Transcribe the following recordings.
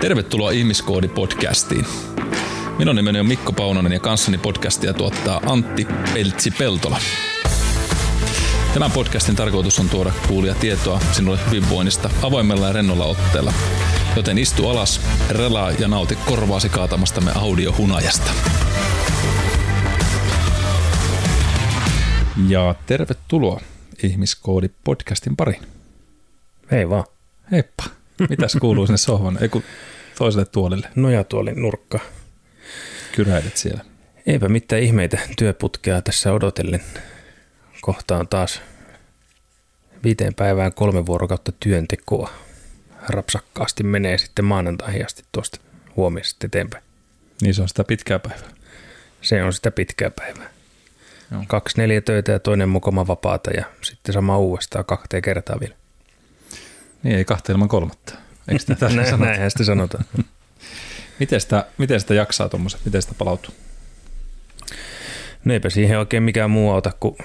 Tervetuloa Ihmiskoodi-podcastiin. Minun nimeni on Mikko Paunonen ja kanssani podcastia tuottaa Antti Peltsi-Peltola. Tämän podcastin tarkoitus on tuoda kuulia tietoa sinulle hyvinvoinnista avoimella ja rennolla otteella. Joten istu alas, relaa ja nauti korvaasi kaatamastamme audiohunajasta. Ja tervetuloa Ihmiskoodi-podcastin pariin. Hei vaan. Heippa. Mitäs kuuluu sinne sohvan? Ei kun toiselle tuolille. Nojatuolin nurkka. Kyräilet siellä. Eipä mitään ihmeitä työputkea tässä odotellen. Kohtaan taas viiteen päivään kolme vuorokautta työntekoa. Rapsakkaasti menee sitten maanantaihin asti tuosta huomisesta eteenpäin. Niin se on sitä pitkää päivää. Se on sitä pitkää päivää. Joo. Kaksi neljä töitä ja toinen mukama vapaata ja sitten sama uudestaan kahteen kertaa vielä. Niin ei kahta ilman kolmatta. Eikö sitä Näin, sanota? näinhän sitä sanotaan. Miten sitä, miten sitä jaksaa tuommoiset? Miten sitä palautuu? No eipä siihen oikein mikään muu auta kuin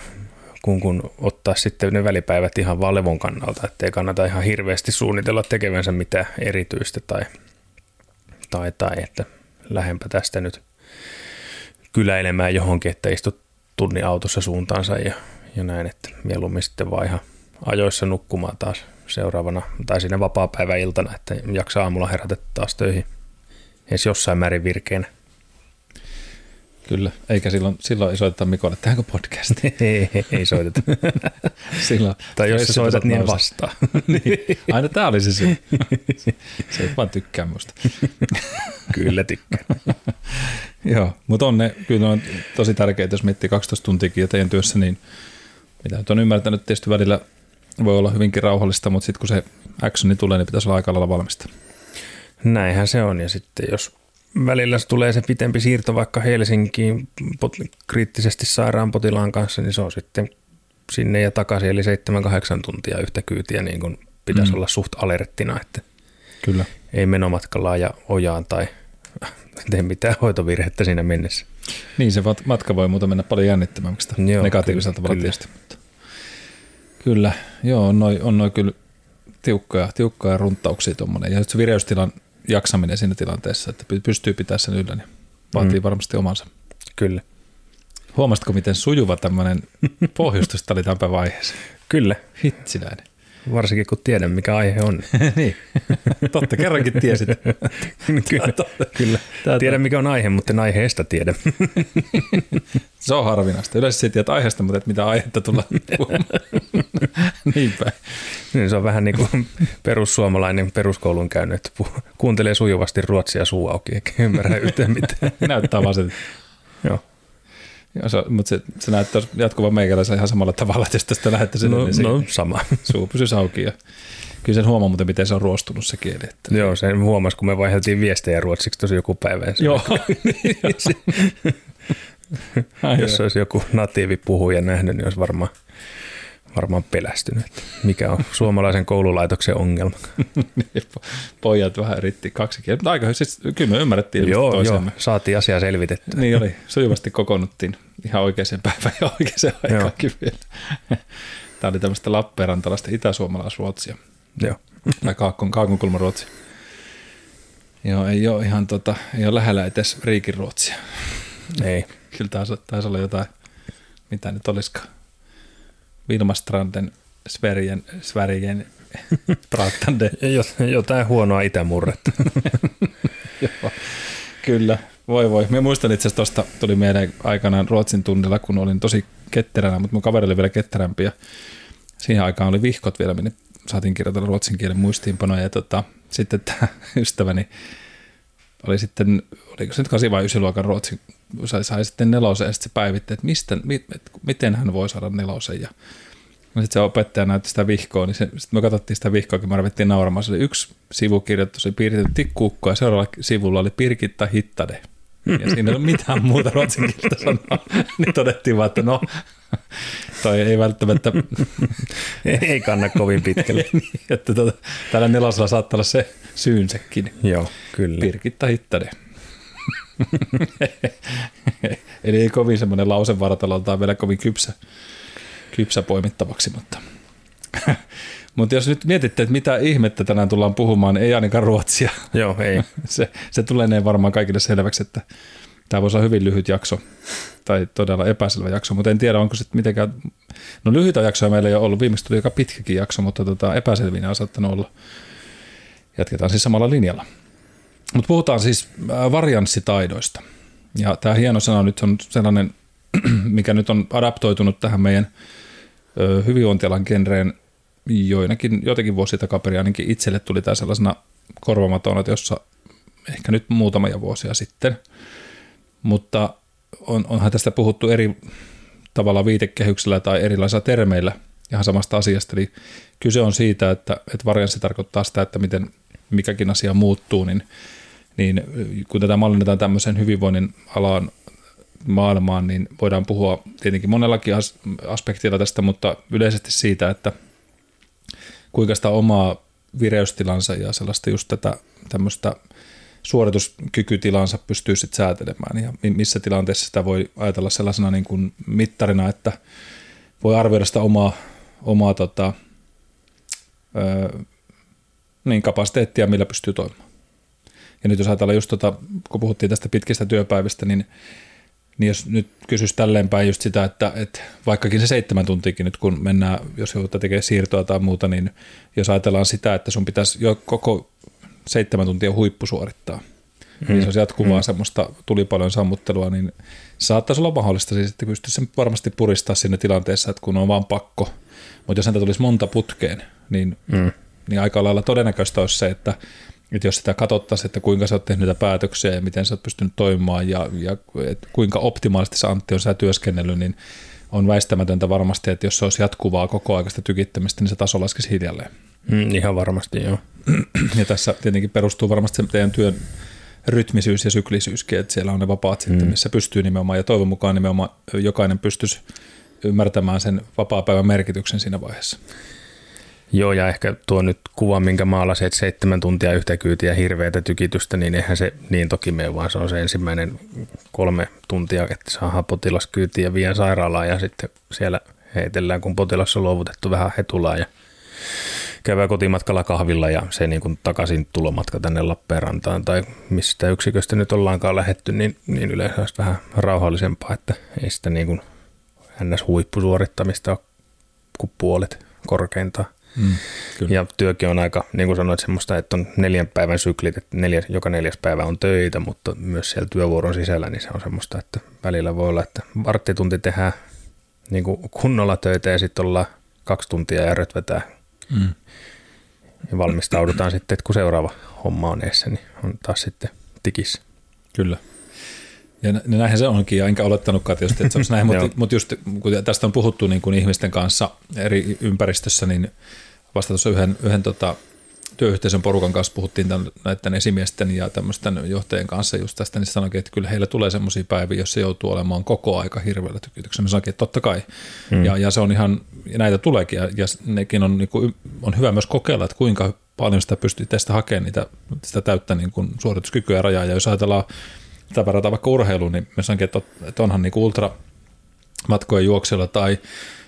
kun, kun ottaa sitten ne välipäivät ihan vaan levon kannalta, ettei kannata ihan hirveästi suunnitella tekevänsä mitään erityistä tai, tai, tai että lähempä tästä nyt kyläilemään johonkin, että istut tunnin autossa suuntaansa ja, ja näin, että mieluummin sitten vaan ihan ajoissa nukkumaan taas seuraavana tai siinä vapaa-päiväiltana, että jaksaa aamulla herätä taas töihin edes jossain määrin virkeänä. Kyllä, eikä silloin, silloin ei soiteta Mikolle, tehdäänkö podcast? ei, ei soiteta. Silloin, Tai jos sä stressi soitat, niin vastaa. niin. Aina tää oli se syy. se ei vaan tykkää musta. Kyllä tykkään. Joo, mutta on ne, kyllä on tosi tärkeitä, jos miettii 12 tuntiakin ja teidän työssä, niin mitä nyt on ymmärtänyt, tietysti välillä voi olla hyvinkin rauhallista, mutta sitten kun se actioni tulee, niin pitäisi olla aika lailla valmista. Näinhän se on. Ja sitten jos välillä tulee se pitempi siirto vaikka Helsinkiin pot- kriittisesti sairaan potilaan kanssa, niin se on sitten sinne ja takaisin, eli 7-8 tuntia yhtä kyytiä, niin kuin pitäisi Mm. olla suht alerttina, että Kyllä. ei menomatkalla ja ojaan tai tee mitään hoitovirhettä siinä mennessä. Niin, se matka voi muuta mennä paljon jännittävämmäksi negatiivisella tavalla kyllä. tietysti. Mutta. Kyllä, joo, on noin on noi kyllä tiukkoja, tiukkoja runtauksia tuommoinen. Ja nyt se vireystilan jaksaminen siinä tilanteessa, että py- pystyy pitämään sen yllä, niin vaatii mm. varmasti omansa. Kyllä. Huomasitko, miten sujuva tämmöinen pohjustus oli tämän vaiheessa? Kyllä. Hitsiläinen. Varsinkin kun tiedän, mikä aihe on. niin, totta kerrankin tiesit. kyllä. kyllä. Tää- Tiedän, mikä on aihe, mutta en aiheesta tiedä. Se on harvinaista. Yleensä sä tiedät aiheesta, mutta et mitä aihetta tulla. Niinpä. Niin se on vähän niin kuin perussuomalainen peruskoulun käynyt, että kuuntelee sujuvasti ruotsia suu auki, eikä ymmärrä yhtään mitään. Näyttää vaan se, Joo. Mutta se, se näyttää jatkuvan meikäläisen ihan samalla tavalla, että jos tästä lähdette sinne, No, niin se, no sama. suu pysyisi auki. Ja kyllä sen huomaa muuten, miten se on ruostunut se kieli. Että. Joo, sen huomasi, kun me vaihdeltiin viestejä ruotsiksi tosi joku päivä. Joo. Ai, Jos olisi joku natiivi puhuja nähnyt, niin olisi varmaan, varmaan pelästynyt. että Mikä on suomalaisen koululaitoksen ongelma? Pojat vähän yritti kaksi kieltä, mutta aika siis, kyllä me ymmärrettiin joo, joo, saatiin asiaa selvitetty. Niin oli, sujuvasti kokoonnuttiin ihan oikeaan päivään ja oikeaan aikaankin vielä. Tämä oli tämmöistä Lappeenrantalaista itäsuomalaisruotsia. Joo. tai kaakon, kaakonkulman ruotsia. Joo, ei ole ihan tota, ei ole lähellä edes Riikin ruotsia. Ei. Kyllä taisi, taisi olla jotain, mitä nyt olisikaan. Vilmastranden, Svergen, Svergen, Pratande. Jo- Jotain huonoa itämurretta. Joo, kyllä. Voi voi. Mä muistan itse asiassa tuosta, tuli meidän aikanaan Ruotsin tunnilla, kun olin tosi ketteränä, mutta mun kaveri oli vielä ketterämpi ja siihen aikaan oli vihkot vielä, minne saatiin kirjoitella ruotsin kielen muistiinpanoja ja tota, sitten tämä ystäväni oli sitten, oliko se nyt 8 vai 9 luokan ruotsin, sai, sai sitten nelosen ja sitten se päivitti, että mistä, mit, et, miten hän voi saada nelosen ja No sitten se opettaja näytti sitä vihkoa, niin se, sitten me katsottiin sitä vihkoa, kun me ruvettiin nauramaan. Se oli yksi sivukirjoitus, oli piirretty tikkuukko ja seuraavalla sivulla oli Pirkitta Hittade. Ja siinä ei ole mitään muuta ruotsin kieltä sanoa. Niin todettiin vaan, että no, toi ei välttämättä, Ei kanna kovin pitkälle. niin, että tota, tällä nelosella saattaa olla se syynsäkin. Joo, kyllä. Pirkitta Hittade. Eli ei kovin semmoinen lausevartaloltaan vielä kovin kypsä, kypsä poimittavaksi, mutta Mutta jos nyt mietitte, että mitä ihmettä tänään tullaan puhumaan, niin ei ainakaan ruotsia. Joo, ei. se, se tulee varmaan kaikille selväksi, että tämä voisi olla hyvin lyhyt jakso tai todella epäselvä jakso, mutta en tiedä, onko sitten mitenkään, no lyhyitä jaksoja meillä ei ole ollut, viimeistä tuli aika pitkäkin jakso, mutta tota, epäselvinä on saattanut olla. Jatketaan siis samalla linjalla. Mutta puhutaan siis äh, varianssitaidoista. Ja tämä hieno sana nyt on sellainen, mikä nyt on adaptoitunut tähän meidän hyvinvointialan genreen joinakin, joitakin vuosia takaperin ainakin itselle tuli tämä sellaisena korvamatona, jossa ehkä nyt muutamia vuosia sitten. Mutta on, onhan tästä puhuttu eri tavalla viitekehyksellä tai erilaisilla termeillä ihan samasta asiasta. Eli kyse on siitä, että, että varianssi tarkoittaa sitä, että miten mikäkin asia muuttuu, niin, niin kun tätä mallinnetaan tämmöisen hyvinvoinnin alaan maailmaan, niin voidaan puhua tietenkin monellakin aspektilla tästä, mutta yleisesti siitä, että kuinka sitä omaa vireystilansa ja sellaista just tätä tämmöistä suorituskykytilansa pystyy sitten säätelemään. Ja missä tilanteessa sitä voi ajatella sellaisena niin kuin mittarina, että voi arvioida sitä omaa, omaa tota, ö, niin kapasiteettia, millä pystyy toimimaan. Ja nyt jos ajatellaan just tota, kun puhuttiin tästä pitkistä työpäivistä, niin niin jos nyt kysyisi tälleen päin just sitä, että, että vaikkakin se seitsemän tuntiakin nyt kun mennään, jos joudutaan tekemään siirtoa tai muuta, niin jos ajatellaan sitä, että sun pitäisi jo koko seitsemän tuntia huippu suorittaa, mm. niin se olisi jatkuvaa mm. semmoista tulipalon sammuttelua, niin saattaisi olla mahdollista siis, että pystyisi sen varmasti puristaa sinne tilanteessa, että kun on vaan pakko, mutta jos häntä tulisi monta putkeen, niin, mm. Niin aika lailla todennäköistä olisi se, että että jos sitä katsottaisiin, että kuinka sä oot tehnyt näitä päätöksiä ja miten sä oot pystynyt toimimaan ja, ja kuinka optimaalisesti se Antti on sä työskennellyt, niin on väistämätöntä varmasti, että jos se olisi jatkuvaa koko aikaista tykittämistä, niin se taso laskisi hiljalleen. Mm, ihan varmasti, joo. Ja tässä tietenkin perustuu varmasti se teidän työn rytmisyys ja syklisyyskin, että siellä on ne vapaat sitten, mm. missä pystyy nimenomaan, ja toivon mukaan nimenomaan jokainen pystyisi ymmärtämään sen vapaa-päivän merkityksen siinä vaiheessa. Joo, ja ehkä tuo nyt kuva, minkä maalasit, että seitsemän tuntia yhtä kyytiä hirveätä tykitystä, niin eihän se niin toki mene, vaan se on se ensimmäinen kolme tuntia, että saa potilas kyytiin ja vie sairaalaan ja sitten siellä heitellään, kun potilas on luovutettu vähän hetulaa ja käydään kotimatkalla kahvilla ja se niin kuin takaisin tulomatka tänne Lappeenrantaan tai mistä yksiköstä nyt ollaankaan lähetty, niin, niin yleensä olisi vähän rauhallisempaa, että ei sitä niin kuin ns. huippusuorittamista ole kuin puolet korkeintaan. Mm, ja työkin on aika, niin kuin sanoit, semmoista, että on neljän päivän syklit, että neljä, joka neljäs päivä on töitä, mutta myös siellä työvuoron sisällä, niin se on semmoista, että välillä voi olla, että varttitunti tehdään niin kuin kunnolla töitä ja sitten ollaan kaksi tuntia ja rötvetään. Mm. Ja valmistaudutaan sitten, että kun seuraava homma on eessä, niin on taas sitten tikissä. Kyllä. Ja näinhän se onkin, ja enkä olettanutkaan tietysti, että se olisi näin, mutta, mutta just kun tästä on puhuttu niin kuin ihmisten kanssa eri ympäristössä, niin vasta tuossa yhden, yhden tota, työyhteisön porukan kanssa puhuttiin tämän, näiden esimiesten ja tämmöisten johtajien kanssa just tästä, niin sanoikin, että kyllä heillä tulee semmoisia päiviä, joissa joutuu olemaan koko aika hirveällä tykityksellä. Mä sanoinkin, että totta kai. Mm. Ja, ja, se on ihan, ja näitä tuleekin, ja, ja nekin on, niin kuin, on hyvä myös kokeilla, että kuinka paljon sitä pystyy tästä hakemaan niitä, sitä täyttä niin kuin suorituskykyä ja rajaa. Ja jos ajatellaan sitä verrataan vaikka urheiluun, niin mä sanonkin, että onhan niin ultra matkojen juoksella tai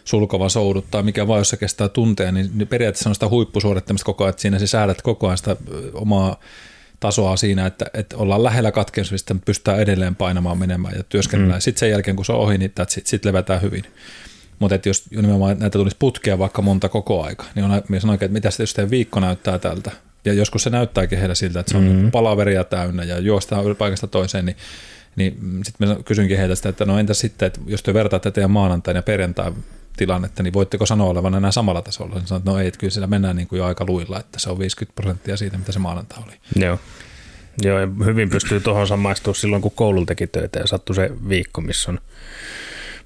sulkava soudut tai mikä vaan, jos se kestää tunteja, niin periaatteessa on sitä huippusuorittamista koko ajan, että siinä sä säädät koko ajan sitä omaa tasoa siinä, että, että ollaan lähellä katkeamista, mutta pystytään edelleen painamaan menemään ja työskennellään. Mm. Sitten sen jälkeen, kun se on ohi, niin sitten sit levätään hyvin. Mutta jos nimenomaan näitä tulisi putkea vaikka monta koko aika, niin on, minä sanoin, että mitä sitten jos viikko näyttää tältä, ja joskus se näyttääkin heillä siltä, että se on mm-hmm. palaveria täynnä ja juostaan paikasta toiseen, niin, niin sitten mä kysynkin heiltä sitä, että no entä sitten, että jos te vertaatte teidän maanantain ja perjantain tilannetta, niin voitteko sanoa olevan enää samalla tasolla? Niin sanoin, että no ei, että kyllä siellä mennään niin kuin jo aika luilla, että se on 50 prosenttia siitä, mitä se maanantai oli. Joo. Joo, ja hyvin pystyy tuohon samaistumaan silloin, kun koululla teki töitä ja sattui se viikko, missä on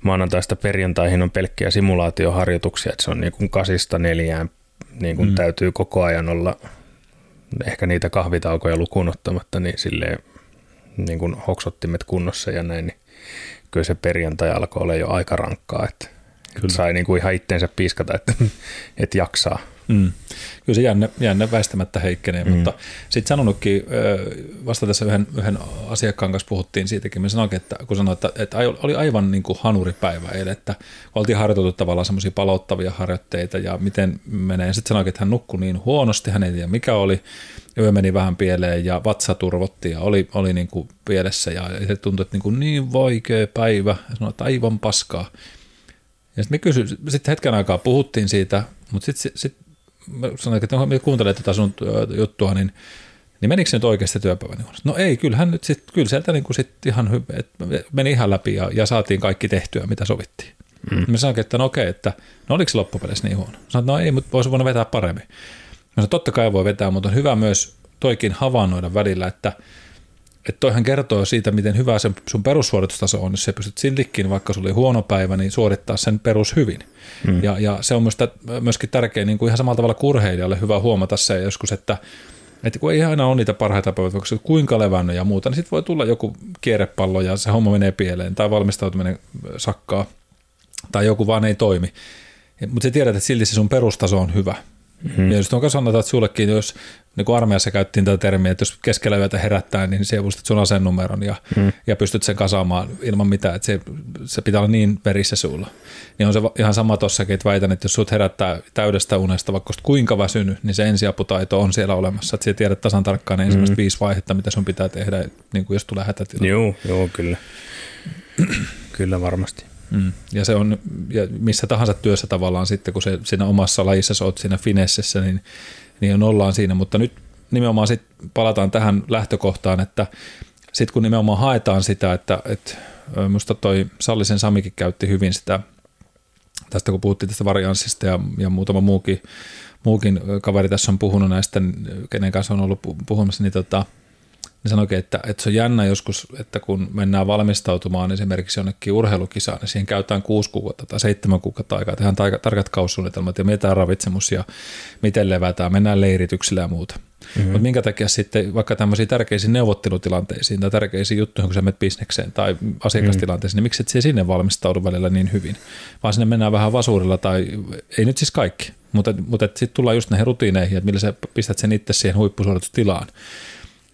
maanantaista perjantaihin on pelkkiä simulaatioharjoituksia, että se on niin kuin kasista neljään, niin kuin mm. täytyy koko ajan olla ehkä niitä kahvitaukoja lukuun ottamatta, niin silleen niin kuin hoksottimet kunnossa ja näin, niin kyllä se perjantai alkoi olla jo aika rankkaa, että Kyllä. Sai niin kuin ihan itteensä piiskata, että, että jaksaa. Mm. Kyllä se jänne, jänne väistämättä heikkenee, mm. mutta sitten sanonutkin, vasta tässä yhden, yhden asiakkaan kanssa puhuttiin siitäkin, mä sanoinkin, että kun sanoin, että, että oli aivan niin kuin hanuripäivä eilen, että oltiin harjoiteltu tavallaan semmoisia palauttavia harjoitteita ja miten menee. Sitten sanoinkin, että hän nukkui niin huonosti, hän ei tiedä mikä oli, yö meni vähän pieleen ja vatsa turvotti ja oli, oli niin kuin pielessä ja se tuntui, että niin, kuin niin vaikea päivä, ja sanoin, että aivan paskaa. Ja sitten me kysyin, sitten hetken aikaa puhuttiin siitä, mutta sitten sit, sanoin, että me kuuntelee tätä sun juttua, niin, niin menikö se nyt oikeasti työpäivä? No ei, kyllähän nyt sit, kyllä sieltä niin sit ihan hy- et meni ihan läpi ja, ja, saatiin kaikki tehtyä, mitä sovittiin. Mm. Me sanoin, että no okei, että no oliko se loppupeleissä niin huono? Sanoin, no ei, mutta voisi voinut vetää paremmin. Mä sanoin, totta kai voi vetää, mutta on hyvä myös toikin havainnoida välillä, että – että toihan kertoo siitä, miten hyvä se sun perussuoritustaso on, jos sä pystyt siltikin, vaikka sulla oli huono päivä, niin suorittaa sen perus hyvin. Mm. Ja, ja, se on myös myöskin tärkeä, niin kuin ihan samalla tavalla kurheilijalle hyvä huomata se joskus, että, että kun ei aina ole niitä parhaita päivät, vaikka kuinka levännyt ja muuta, niin sitten voi tulla joku kierrepallo ja se homma menee pieleen tai valmistautuminen sakkaa tai joku vaan ei toimi. Mutta sä tiedät, että silti se sun perustaso on hyvä. Mm-hmm. Ja just on sanotaan, että sullekin, jos niin kuin armeijassa käyttiin tätä termiä, että jos keskellä yötä herättää, niin se muistat sun asennumeron ja, mm. ja pystyt sen kasaamaan ilman mitään, että se, se pitää olla niin verissä sulla. Niin on se ihan sama tossakin, että väitän, että jos sut herättää täydestä unesta, vaikka kuinka väsynyt, niin se ensiaputaito on siellä olemassa, että sä tiedät tasan tarkkaan ne ensimmäiset mm. viisi vaihetta, mitä sun pitää tehdä, niin kuin jos tulee hätätila. Joo, joo, kyllä. kyllä varmasti. Mm. Ja se on ja missä tahansa työssä tavallaan sitten, kun se siinä omassa lajissa olet siinä finessessä, niin, niin ollaan siinä. Mutta nyt nimenomaan sit palataan tähän lähtökohtaan, että sitten kun nimenomaan haetaan sitä, että, että minusta toi Sallisen Samikin käytti hyvin sitä, tästä kun puhuttiin tästä varianssista ja, ja muutama muukin, muukin kaveri tässä on puhunut näistä, kenen kanssa on ollut puhumassa, niin tota, ne sanoikin, että, että se on jännä joskus, että kun mennään valmistautumaan esimerkiksi jonnekin urheilukisaan, niin siihen käytetään kuusi kuukautta tai seitsemän kuukautta aikaa, tehdään tarkat kaussuunnitelmat ja mietitään ravitsemus ja miten levätään, mennään leirityksillä ja muuta. Mm-hmm. Mutta minkä takia sitten vaikka tämmöisiin tärkeisiin neuvottelutilanteisiin tai tärkeisiin juttuihin, kun sä menet bisnekseen tai asiakastilanteeseen, mm-hmm. niin miksi et siihen sinne valmistaudu välillä niin hyvin, vaan sinne mennään vähän vasurilla tai ei nyt siis kaikki, mutta, mutta sitten tullaan just näihin rutiineihin, että millä sä pistät sen itse siihen huippusuoritustilaan.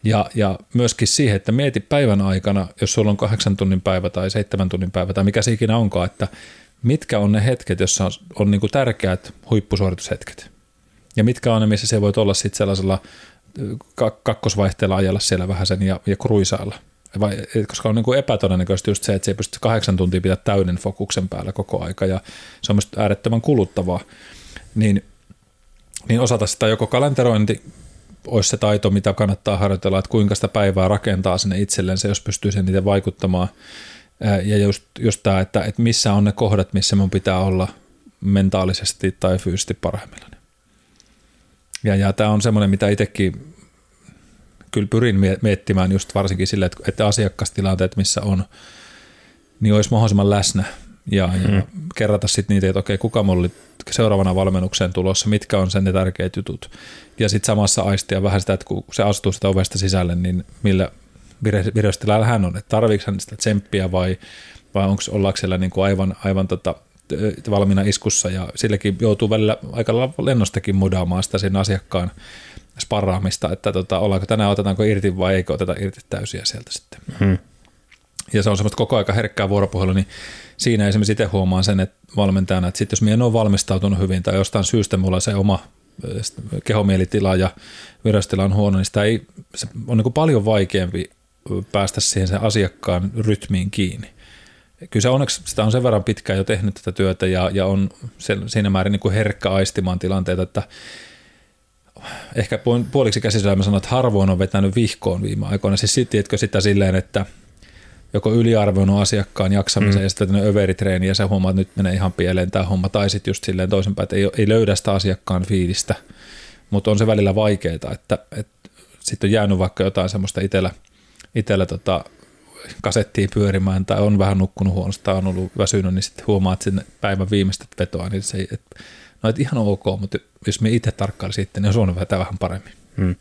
Ja, ja myöskin siihen, että mieti päivän aikana, jos sulla on kahdeksan tunnin päivä tai seitsemän tunnin päivä tai mikä se ikinä onkaan, että mitkä on ne hetket, joissa on, on niin kuin tärkeät huippusuoritushetket. Ja mitkä on ne, missä se voi olla sitten sellaisella kakkosvaihteella ajalla siellä vähän sen ja, ja kruisailla. Vai, koska on niin kuin epätodennäköistä just se, että se ei pysty kahdeksan tuntia pitää täyden fokuksen päällä koko aika ja se on myös äärettömän kuluttavaa. Niin, niin osata sitä joko kalenterointi olisi se taito, mitä kannattaa harjoitella, että kuinka sitä päivää rakentaa sinne itsellensä, jos pystyy sen niitä vaikuttamaan. Ja just, just tämä, että, että missä on ne kohdat, missä mun pitää olla mentaalisesti tai fyysisesti parhaimmillaan. Ja, ja tämä on semmoinen, mitä itsekin kyllä pyrin miettimään just varsinkin sille, että, että asiakastilanteet, missä on, niin olisi mahdollisimman läsnä ja, mm. ja kerrata sitten niitä, että okei, kuka mulla oli seuraavana valmennukseen tulossa, mitkä on sen ne tärkeät jutut. Ja sitten samassa aistia vähän sitä, että kun se astuu sitä ovesta sisälle, niin millä vireystilalla hän on, että tarviiko hän sitä tsemppiä vai, vai onko ollaanko siellä niin kuin aivan, aivan tota, valmiina iskussa ja sillekin joutuu välillä aika lennostakin mudaamaan sitä sen asiakkaan sparraamista, että tota, ollaanko tänään otetaanko irti vai eikö oteta irti täysiä sieltä sitten. Hmm. Ja se on semmoista koko aika herkkää vuoropuhelua, niin siinä esimerkiksi itse huomaan sen, että valmentajana, että sit jos minä en ole valmistautunut hyvin tai jostain syystä mulla se oma kehomielitila ja virastila on huono, niin sitä ei, se on niin paljon vaikeampi päästä siihen sen asiakkaan rytmiin kiinni. Kyllä se onneksi sitä on sen verran pitkään jo tehnyt tätä työtä ja, ja on sen, siinä määrin niin kuin herkkä aistimaan tilanteita, että ehkä puoliksi käsisyllä mä sanon, että harvoin on vetänyt vihkoon viime aikoina. Siis tiedätkö sitä silleen, että – joko yliarvoinut asiakkaan jaksamisen mm. ja sitten överitreeni ja se huomaa, että nyt menee ihan pieleen tämä homma, tai sitten just silleen toisinpäin, että ei, ei löydä sitä asiakkaan fiilistä, mutta on se välillä vaikeaa, että, että sitten on jäänyt vaikka jotain semmoista itsellä, itsellä tota, kasettiin pyörimään tai on vähän nukkunut huonosti tai on ollut väsynyt, niin sitten huomaa, että sinne päivän viimeistä vetoa, niin se ei, että, no että ihan ok, mutta jos me itse tarkkailin sitten, niin on vetää vähän paremmin. Hmm.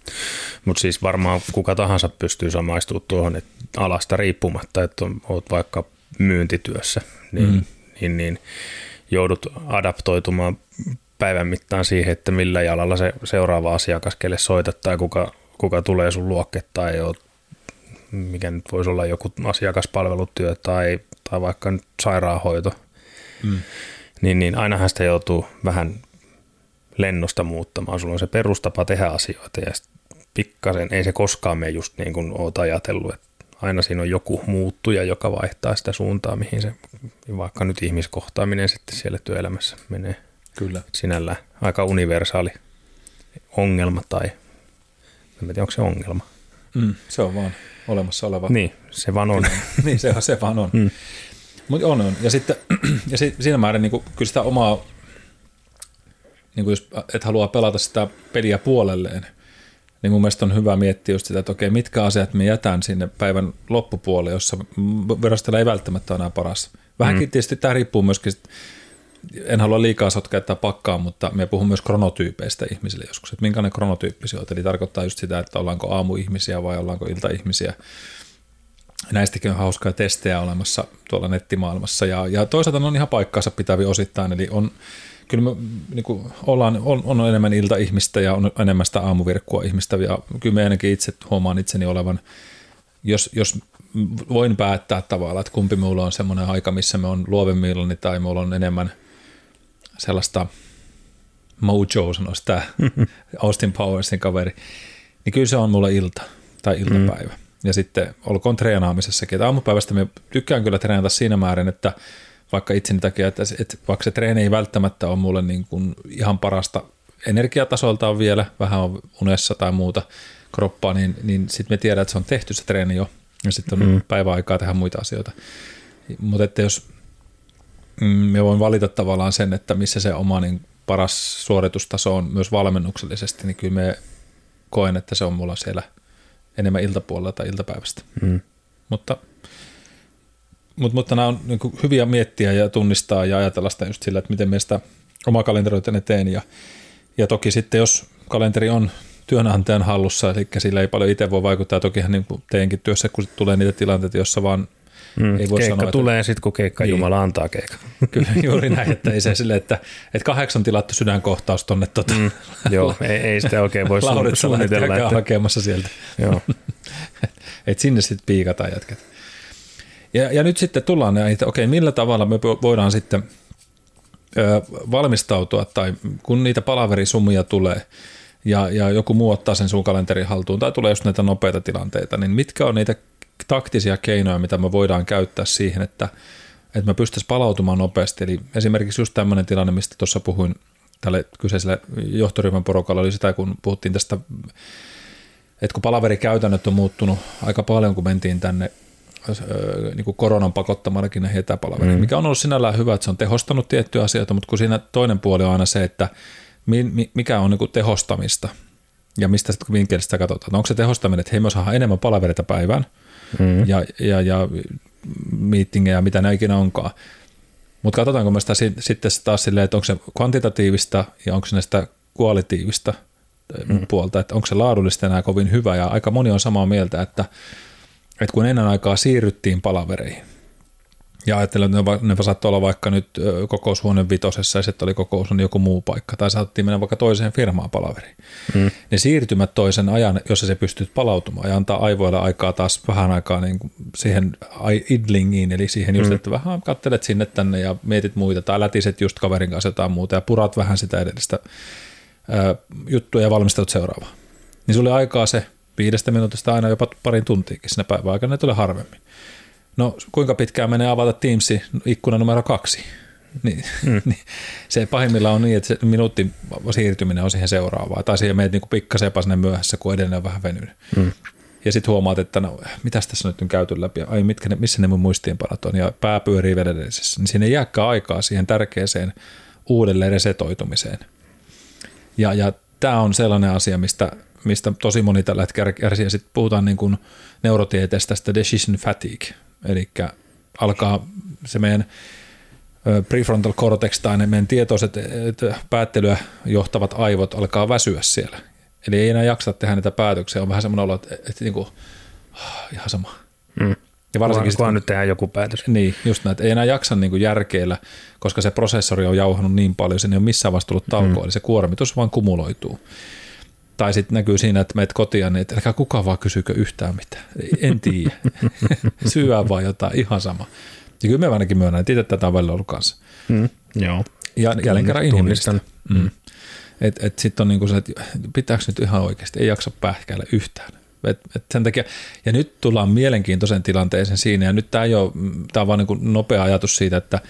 Mutta siis varmaan kuka tahansa pystyy samaistumaan tuohon että alasta riippumatta, että on, oot vaikka myyntityössä, niin, hmm. niin, niin joudut adaptoitumaan päivän mittaan siihen, että millä jalalla se seuraava asiakas, kelle soitat tai kuka, kuka tulee sun luokke tai oot, mikä nyt voisi olla joku asiakaspalvelutyö tai, tai vaikka nyt sairaanhoito, mm. niin, niin ainahan sitä joutuu vähän lennosta muuttamaan. Sulla on se perustapa tehdä asioita ja pikkasen ei se koskaan mene just niin kuin oot ajatellut, että aina siinä on joku muuttuja, joka vaihtaa sitä suuntaa, mihin se vaikka nyt ihmiskohtaaminen sitten siellä työelämässä menee. Kyllä. Sinällä aika universaali ongelma tai en tiedä, onko se ongelma. Mm, se on vaan olemassa oleva. Niin, se vaan on. niin, se, se vaan on. Mm. Mutta on, on. Ja sitten ja si, siinä määrin niin kuin, kyllä sitä omaa, niin kuin jos et halua pelata sitä peliä puolelleen, niin mun mielestä on hyvä miettiä just sitä, että okei, mitkä asiat me jätän sinne päivän loppupuolelle, jossa verrastella ei välttämättä ole enää paras. Vähänkin mm. tietysti tämä riippuu myöskin, en halua liikaa sotkea pakkaa, mutta me puhun myös kronotyypeistä ihmisille joskus, että minkälainen kronotyyppi se on. Eli tarkoittaa just sitä, että ollaanko aamuihmisiä vai ollaanko iltaihmisiä. Näistäkin on hauskoja testejä olemassa tuolla nettimaailmassa ja, ja toisaalta ne on ihan paikkaansa pitäviä osittain, eli on kyllä me niin kuin ollaan, on, on, enemmän ilta-ihmistä ja on enemmän sitä aamuvirkkua ihmistä ja kyllä me ainakin itse huomaan itseni olevan, jos, jos voin päättää tavallaan, että kumpi minulla on semmoinen aika, missä me on luovemmillani tai minulla on enemmän sellaista mojo, sanoisi tämä Austin Powersin kaveri, niin kyllä se on mulle ilta tai iltapäivä. Mm. Ja sitten olkoon treenaamisessakin, että aamupäivästä me tykkään kyllä treenata siinä määrin, että vaikka itseni takia, että, että vaikka se treeni ei välttämättä ole mulle niin kuin ihan parasta energiatasolta on vielä, vähän on unessa tai muuta kroppaa, niin, niin sitten me tiedän, että se on tehty se treeni jo, ja sitten on mm. päiväaikaa tehdä muita asioita. Mutta että jos mm, me voin valita tavallaan sen, että missä se oma niin paras suoritustaso on myös valmennuksellisesti, niin kyllä me koen, että se on mulla siellä enemmän iltapuolella tai iltapäivästä. Mm. Mutta mutta, mutta nämä on niin hyviä miettiä ja tunnistaa ja ajatella sitä just sillä, että miten meistä oma kalenteroita teen. Ja, ja toki sitten, jos kalenteri on työnantajan hallussa, eli sillä ei paljon itse voi vaikuttaa, tokihan niin kuin teidänkin työssä, kun tulee niitä tilanteita, jossa vaan Mm, ei voi keikka sanoa, tulee sitten, kun keikka niin. Jumala antaa keikka. Kyllä, juuri näin, että ei se sille, että, että kahdeksan tilattu sydänkohtaus tuonne tota, mm, Joo, ei, ei sitä oikein voi suunnitella. Että... hakemassa sieltä. Joo. että sinne sitten piikataan jätkät. Ja, ja nyt sitten tullaan näihin, että okei, millä tavalla me voidaan sitten valmistautua, tai kun niitä palaverisumia tulee, ja, ja joku muu ottaa sen sun kalenterin haltuun, tai tulee just näitä nopeita tilanteita, niin mitkä on niitä taktisia keinoja, mitä me voidaan käyttää siihen, että, että me pystyisiin palautumaan nopeasti. Eli esimerkiksi just tämmöinen tilanne, mistä tuossa puhuin tälle kyseiselle johtoryhmän porukalla, oli sitä, kun puhuttiin tästä, että kun palaverikäytännöt on muuttunut aika paljon, kun mentiin tänne niin kuin koronan pakottamanakin näihin etäpalveluihin, mm. mikä on ollut sinällään hyvä, että se on tehostanut tiettyjä asioita, mutta kun siinä toinen puoli on aina se, että mikä on niin kuin tehostamista ja mistä sitten vinkkelistä katsotaan. Onko se tehostaminen, että hei me saadaan enemmän palaverita päivään mm. ja, ja, ja meetingejä, mitä ne ikinä onkaan. Mutta katsotaanko me sitä sitten taas silleen, että onko se kvantitatiivista ja onko se sitä kualitiivista mm. puolta, että onko se laadullista enää kovin hyvä ja aika moni on samaa mieltä, että että kun ennen aikaa siirryttiin palavereihin, ja ajattelen, että ne, ne saattoi olla vaikka nyt kokoushuoneen vitosessa ja sitten oli kokoushuone joku muu paikka, tai saatettiin mennä vaikka toiseen firmaan palaveriin. Mm. Ne siirtymät toisen ajan, jossa se pystyt palautumaan ja antaa aivoille aikaa taas vähän aikaa niin kuin siihen idlingiin, eli siihen just, mm. että vähän kattelet sinne tänne ja mietit muita, tai lätiset just kaverin kanssa jotain muuta ja purat vähän sitä edellistä ää, juttua ja valmistelut seuraavaa. Niin sulla oli aikaa se viidestä minuutista aina jopa parin tuntiinkin siinä päivän aikana, ne tulee harvemmin. No kuinka pitkään menee avata Teamsi ikkuna numero kaksi? Niin, mm. niin, se pahimmillaan on niin, että se minuutti siirtyminen on siihen seuraavaan, tai siihen menet niin pikkasen sinne myöhässä, kun edellinen on vähän venynyt. Mm. Ja sitten huomaat, että no, mitä tässä nyt on käyty läpi, ai mitkä ne, missä ne mun muistiinpanot on, ja pää pyörii vedellisessä, niin siinä ei jääkään aikaa siihen tärkeäseen uudelleen resetoitumiseen. Ja, ja tämä on sellainen asia, mistä mistä tosi moni tällä hetkellä kärsii. Sitten puhutaan niin kuin neurotieteestä tästä decision fatigue, eli alkaa se meidän prefrontal cortex tai ne meidän tietoiset päättelyä johtavat aivot alkaa väsyä siellä. Eli ei enää jaksa tehdä niitä päätöksiä, on vähän semmoinen olo, että, että, niin kuin, ihan sama. Mm. Ja varsinkin kun, kun nyt tehdään joku päätös. Niin, just näin, että ei enää jaksa niin kuin järkeillä, koska se prosessori on jauhannut niin paljon, se ei ole missään vaiheessa tullut taukoa, hmm. eli se kuormitus vaan kumuloituu. Tai sitten näkyy siinä, että meet kotiin, niin että älkää kukaan vaan kysykö yhtään mitään. En tiedä. Syö vaan jotain, ihan sama. Ja kyllä me ainakin myönnän, että itse tätä on välillä ollut kanssa. Mm, joo. Ja jälleen kerran inhimillistä. Mm. mm. Että et sitten on niinku se, että pitääkö nyt ihan oikeasti, ei jaksa pähkäillä yhtään. Et, et sen takia, ja nyt tullaan mielenkiintoisen tilanteeseen siinä, ja nyt tämä tämä on vaan niinku nopea ajatus siitä, että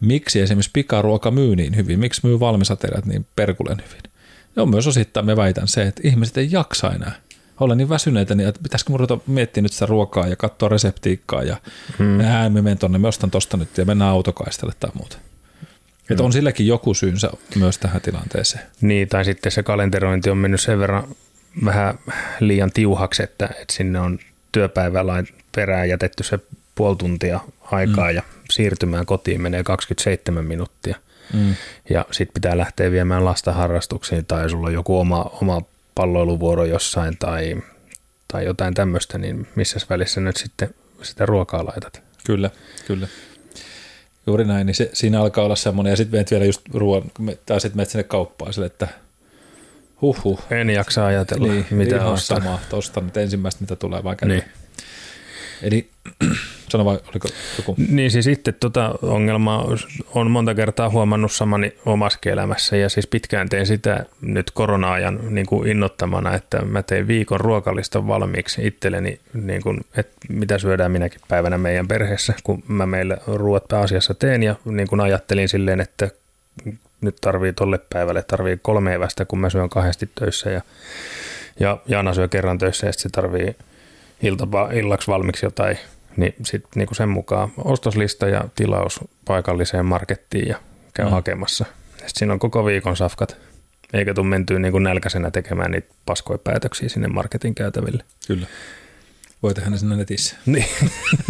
miksi esimerkiksi pikaruoka myy niin hyvin, miksi myy valmisateriat niin perkulen hyvin. Ne on myös osittain, me väitän se, että ihmiset ei jaksa enää olla niin väsyneitä, niin että pitäisikö mun ruveta miettiä nyt sitä ruokaa ja katsoa reseptiikkaa ja hmm. ää, me menen tonne, me ostan tosta nyt ja mennään autokaistelle tai muuta. Että on silläkin joku syynsä myös tähän tilanteeseen. Niin, tai sitten se kalenterointi on mennyt sen verran vähän liian tiuhaksi, että, että sinne on työpäivälain perään jätetty se puoli tuntia aikaa mm. ja siirtymään kotiin menee 27 minuuttia. Mm. Ja sitten pitää lähteä viemään lasta harrastuksiin tai sulla on joku oma, oma palloiluvuoro jossain tai, tai jotain tämmöistä, niin missä välissä nyt sitten sitä ruokaa laitat? Kyllä, kyllä. Juuri näin, niin se, siinä alkaa olla semmoinen, ja sitten menet vielä just ruoan, tai sitten menet sinne kauppaan sille, että huhhuh. En jaksa ajatella, niin, mitä ihan ostan. sama, ostan nyt ensimmäistä, mitä tulee vaan Niin. Eli sano vai oliko joku? Niin siis sitten tuota ongelmaa on monta kertaa huomannut samani omassa elämässä. Ja siis pitkään tein sitä nyt korona-ajan niin kuin innottamana, että mä tein viikon ruokaliston valmiiksi itselleni, niin kuin, että mitä syödään minäkin päivänä meidän perheessä, kun mä meille ruoat pääasiassa teen. Ja niin kuin ajattelin silleen, että nyt tarvii tolle päivälle, tarvii kolme evästä, kun mä syön kahdesti töissä. Ja, ja Jaana syö kerran töissä ja sitten se tarvii iltapa, illaksi valmiiksi jotain, niin sitten niinku sen mukaan ostoslista ja tilaus paikalliseen markettiin ja käy mm. hakemassa. Sitten siinä on koko viikon safkat, eikä tule mentyä niinku nälkäisenä tekemään niitä paskoja päätöksiä sinne marketin käytäville. Kyllä. Voi tehdä ne sinne netissä. niin,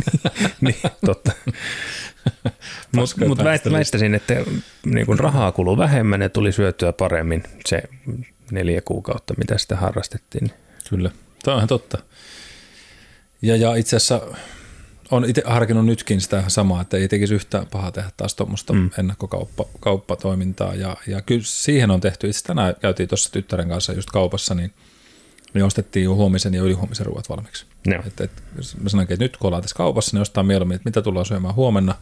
niin, totta. Mutta mut väittäisin, että niin kun rahaa kuluu vähemmän ja tuli syötyä paremmin se neljä kuukautta, mitä sitä harrastettiin. Kyllä, tämä on ihan totta. Ja, ja itse asiassa on itse harkinnut nytkin sitä samaa, että ei tekisi yhtään pahaa tehdä taas tuommoista mm. ennakkokauppatoimintaa. Ja, ja kyllä siihen on tehty. Itse tänään käytiin tuossa tyttären kanssa just kaupassa, niin me ostettiin jo huomisen ja ylihuomisen ruoat valmiiksi. No. Et, et, mä sanoinkin, että nyt kun ollaan tässä kaupassa, niin ostaa mieluummin, että mitä tullaan syömään huomenna.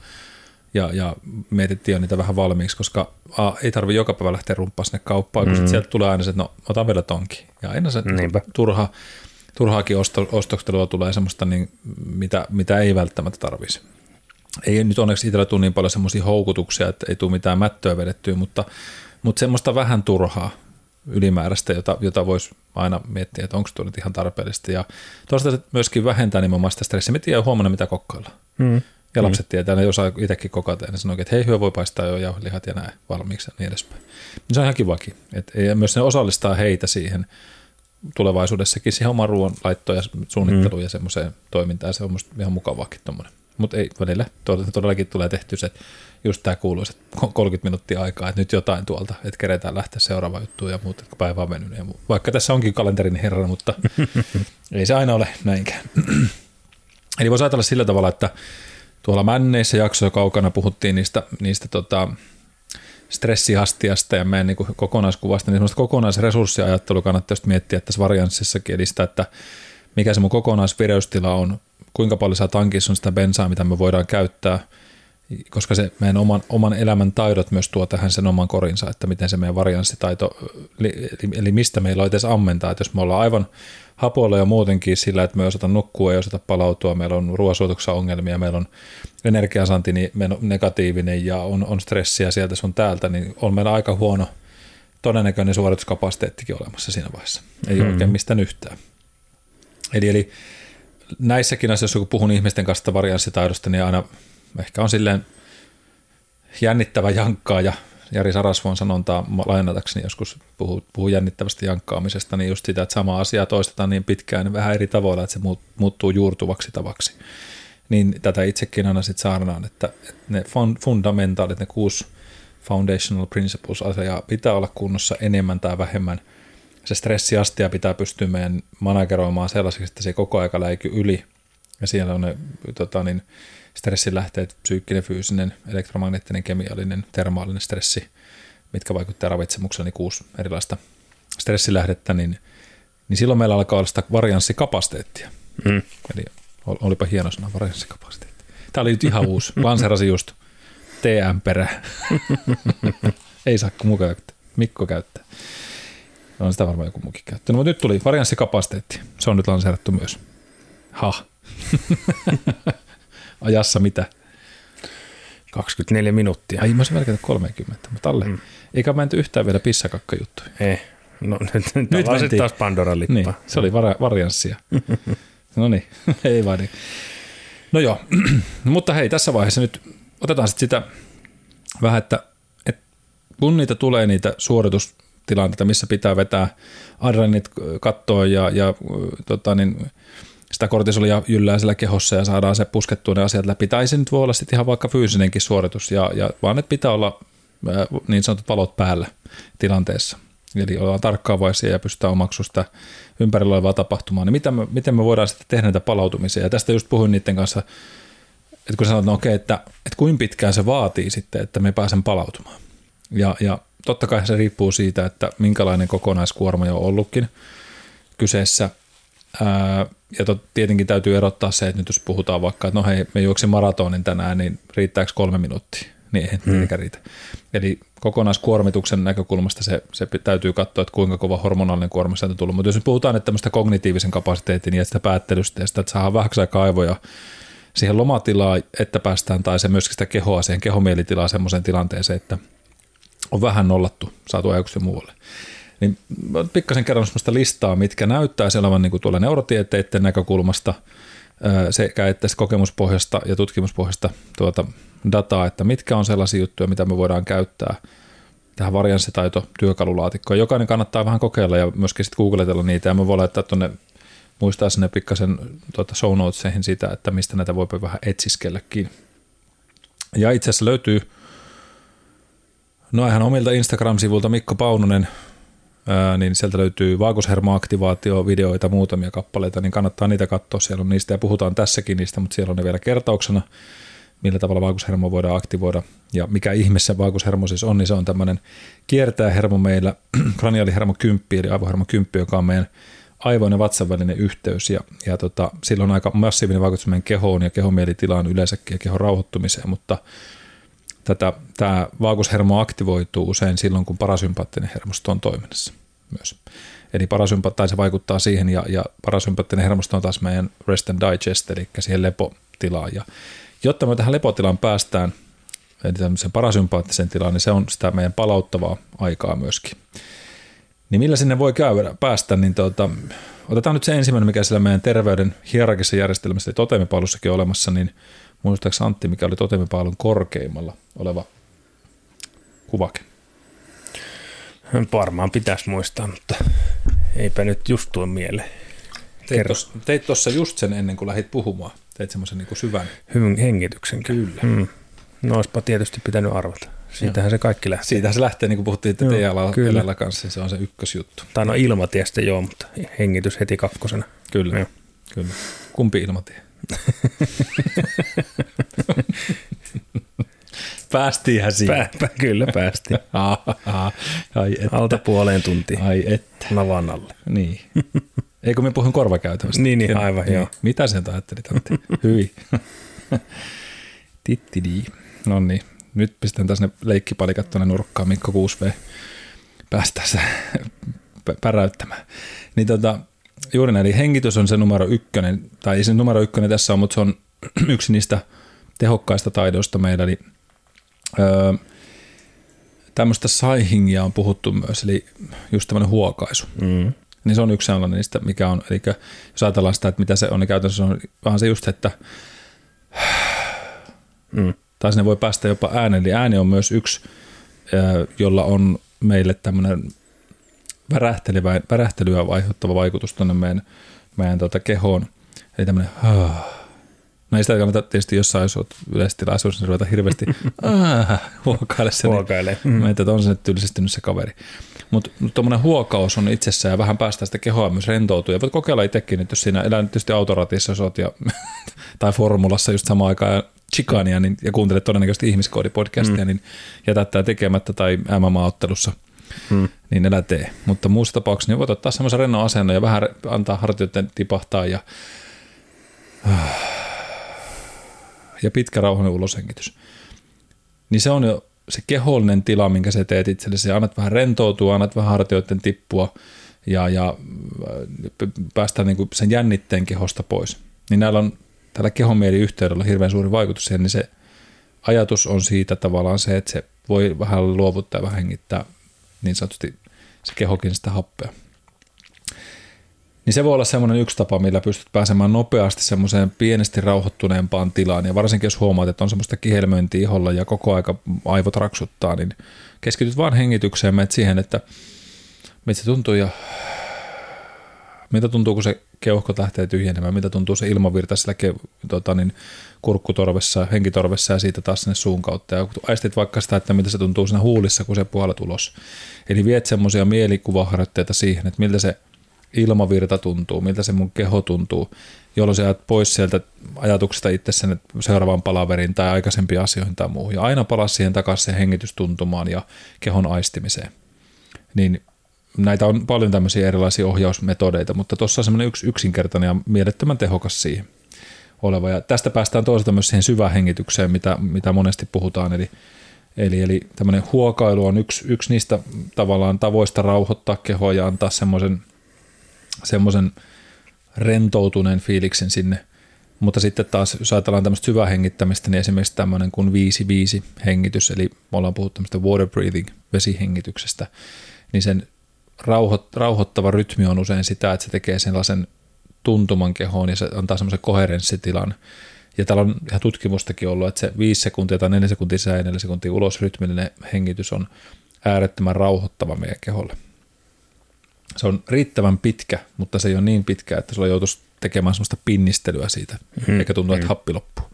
Ja, ja mietittiin jo niitä vähän valmiiksi, koska a, ei tarvi joka päivä lähteä rumppaa sinne kauppaan, kun mm. sieltä tulee aina se, että no otan vielä tonki. Ja aina se Niinpä. turha turhaakin osto, ostokselua tulee semmoista, niin, mitä, mitä ei välttämättä tarvisi. Ei nyt onneksi itsellä tule niin paljon semmoisia houkutuksia, että ei tule mitään mättöä vedettyä, mutta, mutta semmoista vähän turhaa ylimääräistä, jota, jota voisi aina miettiä, että onko tuo nyt ihan tarpeellista. Ja se myöskin vähentää nimenomaan sitä stressiä. Me tiedän huomenna, mitä kokkailla. Mm. Ja lapset mm. tietää, ne osaa itsekin kokata, ja ne sanoo, että hei, hyö voi paistaa jo jauhelihat ja näin valmiiksi ja niin edespäin. Niin se on ihan kivakin. Et, ja myös ne osallistaa heitä siihen tulevaisuudessakin siihen oman ruoan laittoon ja suunnitteluun mm. ja semmoiseen toimintaan. Se on musta ihan mukavaakin tuommoinen. Mutta ei välillä todellakin tulee tehty se, just tämä kuuluisa 30 minuuttia aikaa, että nyt jotain tuolta, että keretään lähteä seuraavaan juttuun ja muuta, että päivä on mennyt. Ja Vaikka tässä onkin kalenterin herra, mutta ei se aina ole näinkään. Eli voisi ajatella sillä tavalla, että tuolla männeissä jaksoja kaukana puhuttiin niistä, niistä tota, stressihastiasta ja meidän niin kokonaiskuvasta, niin semmoista kokonaisresurssiajattelu kannattaa just miettiä tässä varianssissakin edistä, että mikä se mun kokonaisvireystila on, kuinka paljon saa tankissa on sitä bensaa, mitä me voidaan käyttää, koska se meidän oman, oman elämän taidot myös tuo tähän sen oman korinsa, että miten se meidän varianssitaito, eli, eli mistä meillä on edes ammentaa, että jos me ollaan aivan hapoilla jo muutenkin sillä, että me ei osata nukkua, ei osata palautua, meillä on ruoansuotuksessa ongelmia, meillä on energiansanti niin negatiivinen ja on, on stressiä sieltä sun täältä, niin on meillä aika huono todennäköinen suorituskapasiteettikin olemassa siinä vaiheessa. Ei mm. oikein mistään yhtään. Eli, eli näissäkin asioissa, kun puhun ihmisten kanssa varianssitaidosta, niin aina ehkä on silleen jännittävä jankkaa ja Jari Sarasvon sanontaa lainatakseni joskus puhuu, puhuu jännittävästä jankkaamisesta, niin just sitä, että sama asia toistetaan niin pitkään niin vähän eri tavoilla, että se muuttuu juurtuvaksi tavaksi. Niin tätä itsekin aina sitten saarnaan, että, ne fundamentaalit, ne kuusi foundational principles asiaa pitää olla kunnossa enemmän tai vähemmän. Se stressiastia pitää pystyä meidän manageroimaan sellaiseksi, että se koko aika läiky yli Ja siellä on ne tota, niin, stressilähteet, psyykkinen, fyysinen, elektromagneettinen, kemiallinen, termaalinen stressi, mitkä vaikuttavat ravitsemuksella, niin kuusi erilaista stressilähdettä, niin, niin silloin meillä alkaa olla sitä varianssikapasiteettia. Mm. Eli olipa hieno sana, varianssikapasiteetti. Tämä oli nyt ihan uusi, lanserasi just TM-perä. Ei saa kun käyttää. Mikko käyttää. On sitä varmaan joku muukin käyttänyt. Mutta nyt tuli varianssikapasiteetti. Se on nyt lanseerattu myös. Ha. Ajassa mitä? 24 minuuttia. Ai mä olisin melkein 30, mutta alle. Mm. Eikä menty yhtään vielä pissakakkajuttuja. Ei. No nyt, nyt, nyt mentiin. taas Pandora lippaa. Niin, se oli var- varianssia. no niin, ei vaan niin. No joo, mutta hei, tässä vaiheessa nyt otetaan sitten sitä vähän, että, että kun niitä tulee niitä suoritustilanteita, missä pitää vetää adrenalinit kattoon ja, ja tota niin, sitä kortisolia jyllää siellä kehossa ja saadaan se puskettua ne asiat läpi. Tai se nyt voi olla sitten ihan vaikka fyysinenkin suoritus, ja, ja vaan että pitää olla niin sanotut valot päällä tilanteessa. Eli ollaan tarkkaavaisia ja pystytään omaksumaan sitä ympärillä olevaa tapahtumaa. Niin miten me, miten me voidaan sitten tehdä näitä palautumisia? Ja tästä just puhuin niiden kanssa, että kun sanotaan, no okei, että, että kuinka pitkään se vaatii sitten, että me pääsen palautumaan. Ja, ja totta kai se riippuu siitä, että minkälainen kokonaiskuorma jo on ollutkin kyseessä – Ää, ja tot, tietenkin täytyy erottaa se, että nyt jos puhutaan vaikka, että no hei, me juoksin maratonin tänään, niin riittääkö kolme minuuttia? Niin ei hmm. riitä. Eli kokonaiskuormituksen näkökulmasta se, se täytyy katsoa, että kuinka kova hormonaalinen kuorma sieltä on tullut. Mutta jos nyt puhutaan että tämmöistä kognitiivisen kapasiteetin ja sitä päättelystä ja sitä, että saadaan vähäksi aikaa aivoja siihen lomatilaan, että päästään, tai se myöskin sitä kehoa, siihen kehomielitilaa semmoiseen tilanteeseen, että on vähän nollattu, saatu ajatuksia muualle niin pikkasen kerron sellaista listaa, mitkä näyttää olevan niin kuin tuolla neurotieteiden näkökulmasta sekä että kokemuspohjasta ja tutkimuspohjasta tuota dataa, että mitkä on sellaisia juttuja, mitä me voidaan käyttää tähän varianssitaito työkalulaatikkoon. Jokainen kannattaa vähän kokeilla ja myöskin sitten googletella niitä ja me voi laittaa tuonne muistaa sinne pikkasen tuota show notesihin sitä, että mistä näitä voi vähän etsiskelläkin. Ja itse asiassa löytyy no ihan omilta Instagram-sivulta Mikko Paunonen niin sieltä löytyy vaagushermoaktivaatiovideoita, muutamia kappaleita, niin kannattaa niitä katsoa. Siellä on niistä ja puhutaan tässäkin niistä, mutta siellä on ne vielä kertauksena, millä tavalla vaagushermo voidaan aktivoida. Ja mikä ihmeessä vaagushermo siis on, niin se on tämmöinen kiertää hermo meillä, kraniaalihermo 10, eli aivohermo 10, joka on meidän aivojen ja vatsan välinen yhteys, ja, ja tota, sillä on aika massiivinen vaikutus meidän kehoon ja kehomielitilaan yleensäkin ja kehon rauhoittumiseen, mutta tätä, tämä vaagushermo aktivoituu usein silloin, kun parasympaattinen hermosto on toiminnassa myös. Eli parasympaattia se vaikuttaa siihen, ja, ja parasympaattinen hermosto on taas meidän rest and digest, eli siihen lepotilaan. Ja jotta me tähän lepotilaan päästään, eli tämmöiseen parasympaattisen tilaan, niin se on sitä meidän palauttavaa aikaa myöskin. Niin millä sinne voi käydä, päästä, niin tuota, otetaan nyt se ensimmäinen, mikä siellä meidän terveyden hierarkisessa järjestelmässä, eli totemipallussakin olemassa, niin Muistaakseni Antti, mikä oli totemipaalun korkeimmalla oleva kuvake? Varmaan pitäisi muistaa, mutta eipä nyt just tuo mieleen. Teit tuossa just sen ennen kuin lähdit puhumaan. Teit semmoisen niin syvän. Hyvän hengityksen. Kyllä. Hmm. No olisipa tietysti pitänyt arvata. Siitähän Joo. se kaikki lähtee. Siitähän se lähtee, niin kuin puhuttiin että TLL kanssa, se on se ykkösjuttu. Tai no ilmatiestä joo, mutta hengitys heti kakkosena. Kyllä, Joo. kyllä. Kumpi ilmatie? Päästiinhän siihen. Pää, kyllä päästiin. Ai että. Alta puoleen tuntiin. Ai että. Navan alle. Niin. Eikö me puhun korvakäytävästä? niin, niin, aivan niin. joo. Mitä sen ajattelit, Antti? Hyvin. Tittidi. No niin, nyt pistän taas ne leikkipalikat tuonne nurkkaan Mikko 6V päästä se päräyttämään. Niin tota, Juuri näin, eli hengitys on se numero ykkönen, tai ei se numero ykkönen tässä on, mutta se on yksi niistä tehokkaista taidoista meillä, eli öö, tämmöistä saihingia on puhuttu myös, eli just tämmöinen huokaisu. Mm. Niin se on yksi sellainen niistä, mikä on, eli jos ajatellaan sitä, että mitä se on, niin käytännössä on vähän se just, että mm. tai sinne voi päästä jopa äänen, eli ääni on myös yksi, jolla on meille tämmöinen värähtelyä aiheuttava vaikutus tuonne meidän, meidän tuota kehoon. Eli tämmöinen No ei sitä kannata tietysti jossain, jos olet yleistilaisuudessa, niin ruveta hirveästi huokaille sen. Huokaile. Mm. Että on se nyt tylsistynyt se kaveri. Mutta tuommoinen huokaus on itsessään ja vähän päästä sitä kehoa myös rentoutua. Ja voit kokeilla itsekin, että jos siinä elää tietysti autoratissa oot ja, tai formulassa just samaan aikaan chikania niin, ja kuuntelet todennäköisesti ihmiskoodipodcastia, mm. niin jätät tämä tekemättä tai MMA-ottelussa, mm. niin älä tee. Mutta muussa tapauksessa niin voit ottaa semmoisen rennon asennon ja vähän antaa hartioiden tipahtaa ja, ja pitkä rauhallinen uloshengitys. Niin se on jo se kehollinen tila, minkä sä teet itsellesi, annat vähän rentoutua, annat vähän hartioiden tippua ja, ja päästään niin sen jännitteen kehosta pois. Niin näillä on tällä kehomieliyhteydellä hirveän suuri vaikutus siihen, niin se ajatus on siitä tavallaan se, että se voi vähän luovuttaa ja vähän hengittää niin sanotusti se kehokin sitä happea. Niin se voi olla semmoinen yksi tapa, millä pystyt pääsemään nopeasti semmoiseen pienesti rauhoittuneempaan tilaan. Ja varsinkin jos huomaat, että on semmoista kihelmöintiä iholla ja koko aika aivot raksuttaa, niin keskityt vaan hengitykseen, menet siihen, että miltä se tuntuu ja mitä tuntuu, kun se keuhkot lähtee tyhjenemään, mitä tuntuu se ilmavirta sillä ke, tota, niin, kurkkutorvessa, henkitorvessa ja siitä taas sinne suun kautta. Ja aistit vaikka sitä, että mitä se tuntuu siinä huulissa, kun se puolet ulos. Eli viet semmoisia mielikuvaharjoitteita siihen, että miltä se ilmavirta tuntuu, miltä se mun keho tuntuu, jolloin sä pois sieltä ajatuksesta itse sen seuraavan palaverin tai aikaisempiin asioihin tai muuhun. Ja aina palaa siihen takaisin hengitystuntumaan ja kehon aistimiseen. Niin näitä on paljon tämmöisiä erilaisia ohjausmetodeita, mutta tuossa on semmoinen yksi yksinkertainen ja mielettömän tehokas siihen oleva. Ja tästä päästään toisaalta myös siihen syvään hengitykseen, mitä, mitä monesti puhutaan, eli Eli, eli tämmöinen huokailu on yksi, yksi niistä tavallaan tavoista rauhoittaa kehoa ja antaa semmoisen semmoisen rentoutuneen fiiliksen sinne. Mutta sitten taas, jos ajatellaan tämmöistä syvää hengittämistä, niin esimerkiksi tämmöinen kuin 5-5 hengitys, eli me ollaan puhuttu tämmöistä water breathing, vesihengityksestä, niin sen rauhoit, rauhoittava rytmi on usein sitä, että se tekee sellaisen tuntuman kehoon ja se antaa semmoisen koherenssitilan. Ja täällä on ihan tutkimustakin ollut, että se 5 sekuntia tai 4 sekuntia sisään ja 4 sekuntia ulos rytmillinen hengitys on äärettömän rauhoittava meidän keholle se on riittävän pitkä, mutta se ei ole niin pitkä, että sulla joutuisi tekemään sellaista pinnistelyä siitä, mm, eikä tuntuu, että mm. happi loppuu.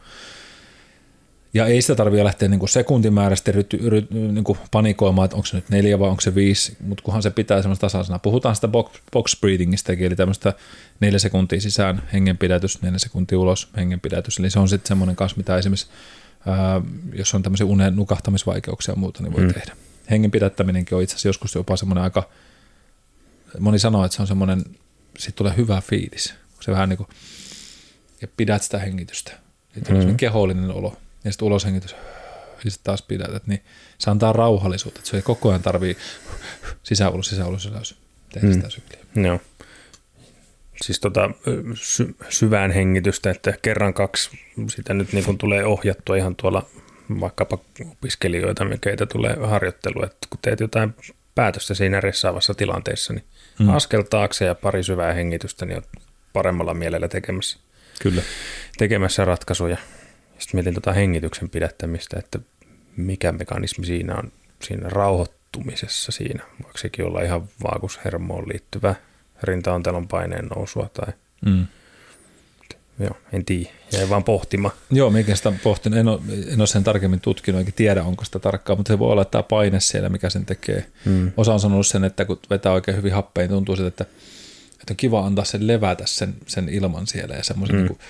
Ja ei sitä tarvitse lähteä niin kuin sekuntimääräisesti ry, ry, niin kuin panikoimaan, että onko se nyt neljä vai onko se viisi, mutta kunhan se pitää semmoista tasaisena. Puhutaan sitä box, box breathingista, eli tämmöistä neljä sekuntia sisään hengenpidätys, neljä sekuntia ulos hengenpidätys. Eli se on sitten semmoinen kanssa, mitä esimerkiksi, ää, jos on tämmöisiä unen nukahtamisvaikeuksia ja muuta, niin voi mm. tehdä. Hengen pidättäminenkin on itse asiassa joskus jopa semmoinen aika – moni sanoo, että se on semmoinen, siitä tulee hyvä fiilis. Se vähän niin kuin, ja pidät sitä hengitystä. Sitten mm-hmm. on kehollinen olo. Ja sitten uloshengitys, ja sitten taas pidät. niin se antaa rauhallisuutta. Että se ei koko ajan tarvii sisä ulos, sisä ulos, sisä ulos. Tehdä mm. sitä sykliä. Joo. Siis tota, sy- syvään hengitystä, että kerran kaksi sitä nyt niin kuin tulee ohjattua ihan tuolla vaikkapa opiskelijoita, mikä tulee harjoittelu, että kun teet jotain päätöstä siinä ressaavassa tilanteessa, niin mm. askel taakse ja pari syvää hengitystä, niin on paremmalla mielellä tekemässä, Kyllä. tekemässä ratkaisuja. Sitten mietin tuota hengityksen pidättämistä, että mikä mekanismi siinä on siinä rauhoittumisessa siinä. Voiko sekin olla ihan vaagushermoon liittyvä rintaontelon paineen nousua tai mm. Joo, en tiedä. Jäi vaan pohtimaan. Joo, mikä sitä pohtin. En ole, en ole sen tarkemmin tutkinut, eikä tiedä, onko sitä tarkkaa, mutta se voi olla, tämä paine siellä, mikä sen tekee. Hmm. Osa on sanonut sen, että kun vetää oikein hyvin happea, niin tuntuu siltä, että, että on kiva antaa sen levätä sen, sen ilman siellä ja semmoisen, hmm. niin kuin,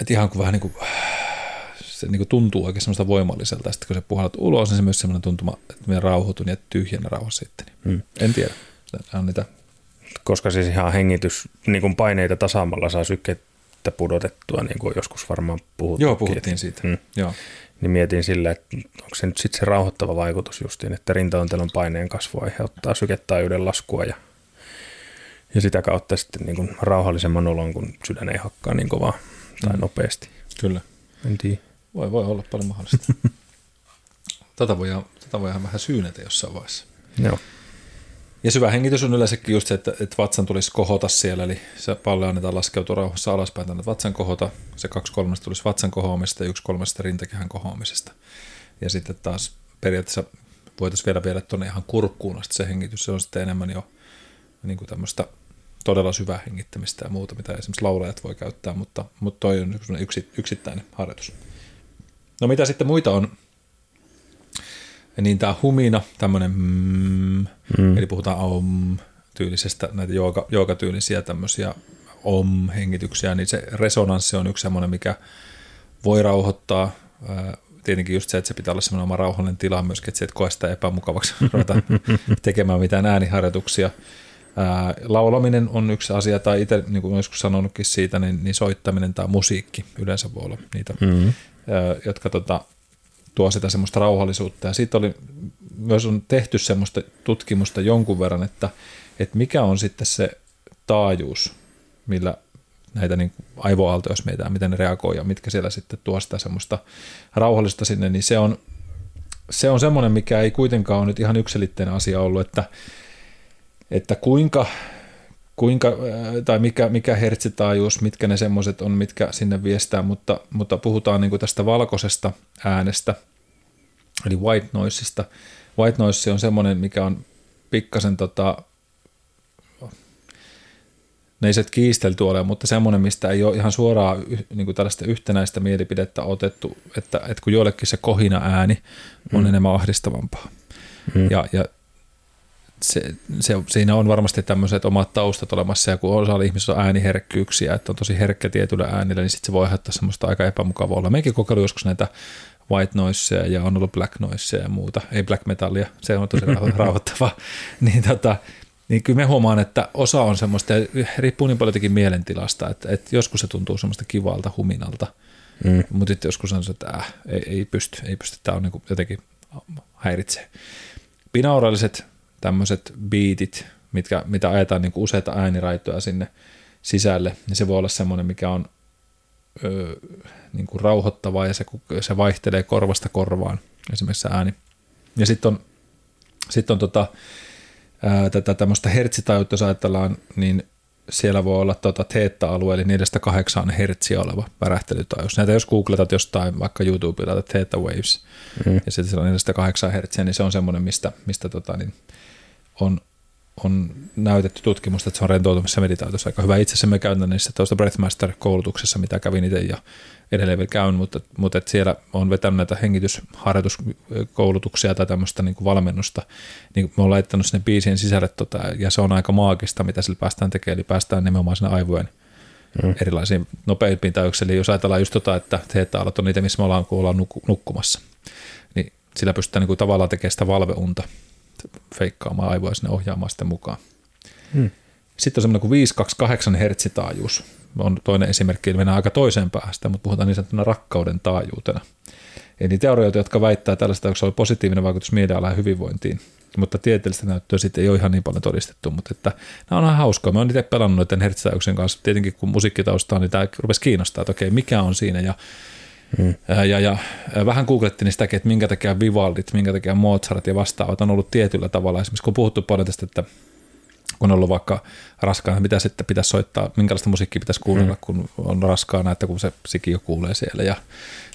että ihan kuin vähän niin kuin, se niin kuin tuntuu oikein semmoista voimalliselta. Sitten kun se puhallat ulos, niin se myös semmoinen tuntuma, että minä rauhoitun ja tyhjennä rauhassa sitten. Hmm. En tiedä. Se on niitä koska siis ihan hengitys, niin kuin paineita tasaamalla saa sykettä pudotettua, niin kuin joskus varmaan puhuttiin. Joo, puhuttiin siitä. Mm, Joo. Niin mietin sillä, että onko se nyt sitten se rauhoittava vaikutus justiin, että rintaontelon paineen kasvu aiheuttaa syketaajuuden laskua ja, ja sitä kautta sitten niin kuin rauhallisemman olon, kun sydän ei hakkaa niin kovaa tai mm. nopeasti. Kyllä. En tiedä. Voi, voi olla paljon mahdollista. tätä voidaan, tätä voidaan vähän syynätä jossain vaiheessa. Joo. Ja syvä hengitys on yleensäkin just se, että, että vatsan tulisi kohota siellä, eli se paljon annetaan laskeutua rauhassa alaspäin tänne vatsan kohota. Se kaksi kolmesta tulisi vatsan kohoamisesta ja yksi kolmesta rintakehän kohoamisesta. Ja sitten taas periaatteessa voitaisiin vielä viedä tuonne ihan kurkkuun asti se hengitys. Se on sitten enemmän jo niin kuin tämmöistä todella syvää hengittämistä ja muuta, mitä esimerkiksi laulajat voi käyttää, mutta, mutta toi on yksi, yksittäinen harjoitus. No mitä sitten muita on niin tämä humina, tämmöinen mm, mm. eli puhutaan om tyylisestä, näitä jooga, joogatyylisiä tämmöisiä om-hengityksiä, niin se resonanssi on yksi semmoinen, mikä voi rauhoittaa. Tietenkin just se, että se pitää olla semmoinen oma rauhallinen tila myöskin, että se et koe sitä epämukavaksi ruveta tekemään mitään ääniharjoituksia. Ää, laulaminen on yksi asia, tai itse, niin kuin joskus sanonutkin siitä, niin, niin soittaminen tai musiikki yleensä voi olla niitä, mm-hmm. ää, jotka tota, tuo sitä semmoista rauhallisuutta. Ja siitä oli, myös on tehty semmoista tutkimusta jonkun verran, että, että mikä on sitten se taajuus, millä näitä niin aivoaaltoja, jos mietitään, miten ne reagoi ja mitkä siellä sitten tuo sitä semmoista rauhallista sinne, niin se on, se on semmoinen, mikä ei kuitenkaan ole nyt ihan yksilitteinen asia ollut, että, että kuinka, kuinka tai mikä, mikä hertsitaajuus, mitkä ne semmoiset on, mitkä sinne viestää, mutta, mutta puhutaan niin tästä valkoisesta äänestä, eli white noiseista. White noise on semmoinen, mikä on pikkasen tota, ne ei se kiistelty ole, mutta semmoinen, mistä ei ole ihan suoraa niin kuin tällaista yhtenäistä mielipidettä otettu, että, että kun joillekin se kohina ääni on mm. enemmän ahdistavampaa. Mm. Ja, ja se, se, siinä on varmasti tämmöiset omat taustat olemassa, ja kun osa ihmisillä on ääniherkkyyksiä, että on tosi herkkä tietyllä äänillä, niin sitten se voi aiheuttaa semmoista aika epämukavaa olla. Meikin kokeilu joskus näitä white noiseja ja on ollut black noiseja ja muuta, ei black metallia, se on tosi rauhoittavaa, niin tota, niin kyllä me huomaan, että osa on semmoista, ja riippuu niin paljon mielentilasta, että, että joskus se tuntuu semmoista kivalta huminalta, mm. mutta sitten joskus on se, että äh, ei, ei pysty, ei pysty, tämä on niin jotenkin häiritsee. Binauraaliset tämmöiset biitit, mitkä, mitä ajetaan niin useita ääniraitoja sinne sisälle, niin se voi olla semmoinen, mikä on ö, niin kuin rauhoittavaa ja se, se vaihtelee korvasta korvaan, esimerkiksi ääni. Ja sitten on, sit on tota, ää, tätä tämmöistä hertsitaajuutta, jos ajatellaan, niin siellä voi olla tuota teetta-alue, eli 4-8 hertsiä oleva värähtelytaajuus. Näitä jos googletat jostain vaikka YouTubella, Theta Waves, mm. ja sitten siellä on 4-8 hertsiä, niin se on semmoinen, mistä, mistä tota, niin on, on näytetty tutkimusta, että se on rentoutumissa meditaatiossa aika hyvä. Itse asiassa me käytän niissä tuosta Breathmaster-koulutuksessa, mitä kävin itse ja edelleen vielä käyn, mutta, mutta että siellä on vetänyt näitä hengitysharjoituskoulutuksia tai tämmöistä niin kuin valmennusta, niin me on laittanut sinne biisien sisälle, tota, ja se on aika maagista, mitä sillä päästään tekemään, eli päästään nimenomaan sinne aivojen mm. erilaisiin nopeimpiin täyksiin. Eli jos ajatellaan just tota, että teetaalat on niitä, missä me ollaan, kun ollaan nukkumassa, niin sillä pystytään niin kuin tavallaan tekemään sitä valveunta, feikkaamaan aivoja sinne ohjaamaan sitten mukaan. Mm. Sitten on semmoinen kuin 528 hertsitaajuus, on toinen esimerkki, eli mennään aika toiseen päästä, mutta puhutaan niin sanottuna rakkauden taajuutena. Eli teorioita, jotka väittää tällaista, että se oli positiivinen vaikutus mielialaan ja hyvinvointiin, mutta tieteellistä näyttöä sitten ei ole ihan niin paljon todistettu, mutta että nämä on ihan hauskaa. Mä oon itse pelannut noiden hertsitaajuuksien kanssa, tietenkin kun musiikkitausta on, niin tämä rupesi kiinnostaa, että okei, mikä on siinä, ja Ja, ja, ja, vähän googlettiin sitäkin, että minkä takia Vivaldit, minkä takia Mozart ja vastaavat on ollut tietyllä tavalla. Esimerkiksi kun on puhuttu paljon tästä, että kun on ollut vaikka raskaana, mitä sitten pitäisi soittaa, minkälaista musiikkia pitäisi kuunnella, mm. kun on raskaana, että kun se siki jo kuulee siellä ja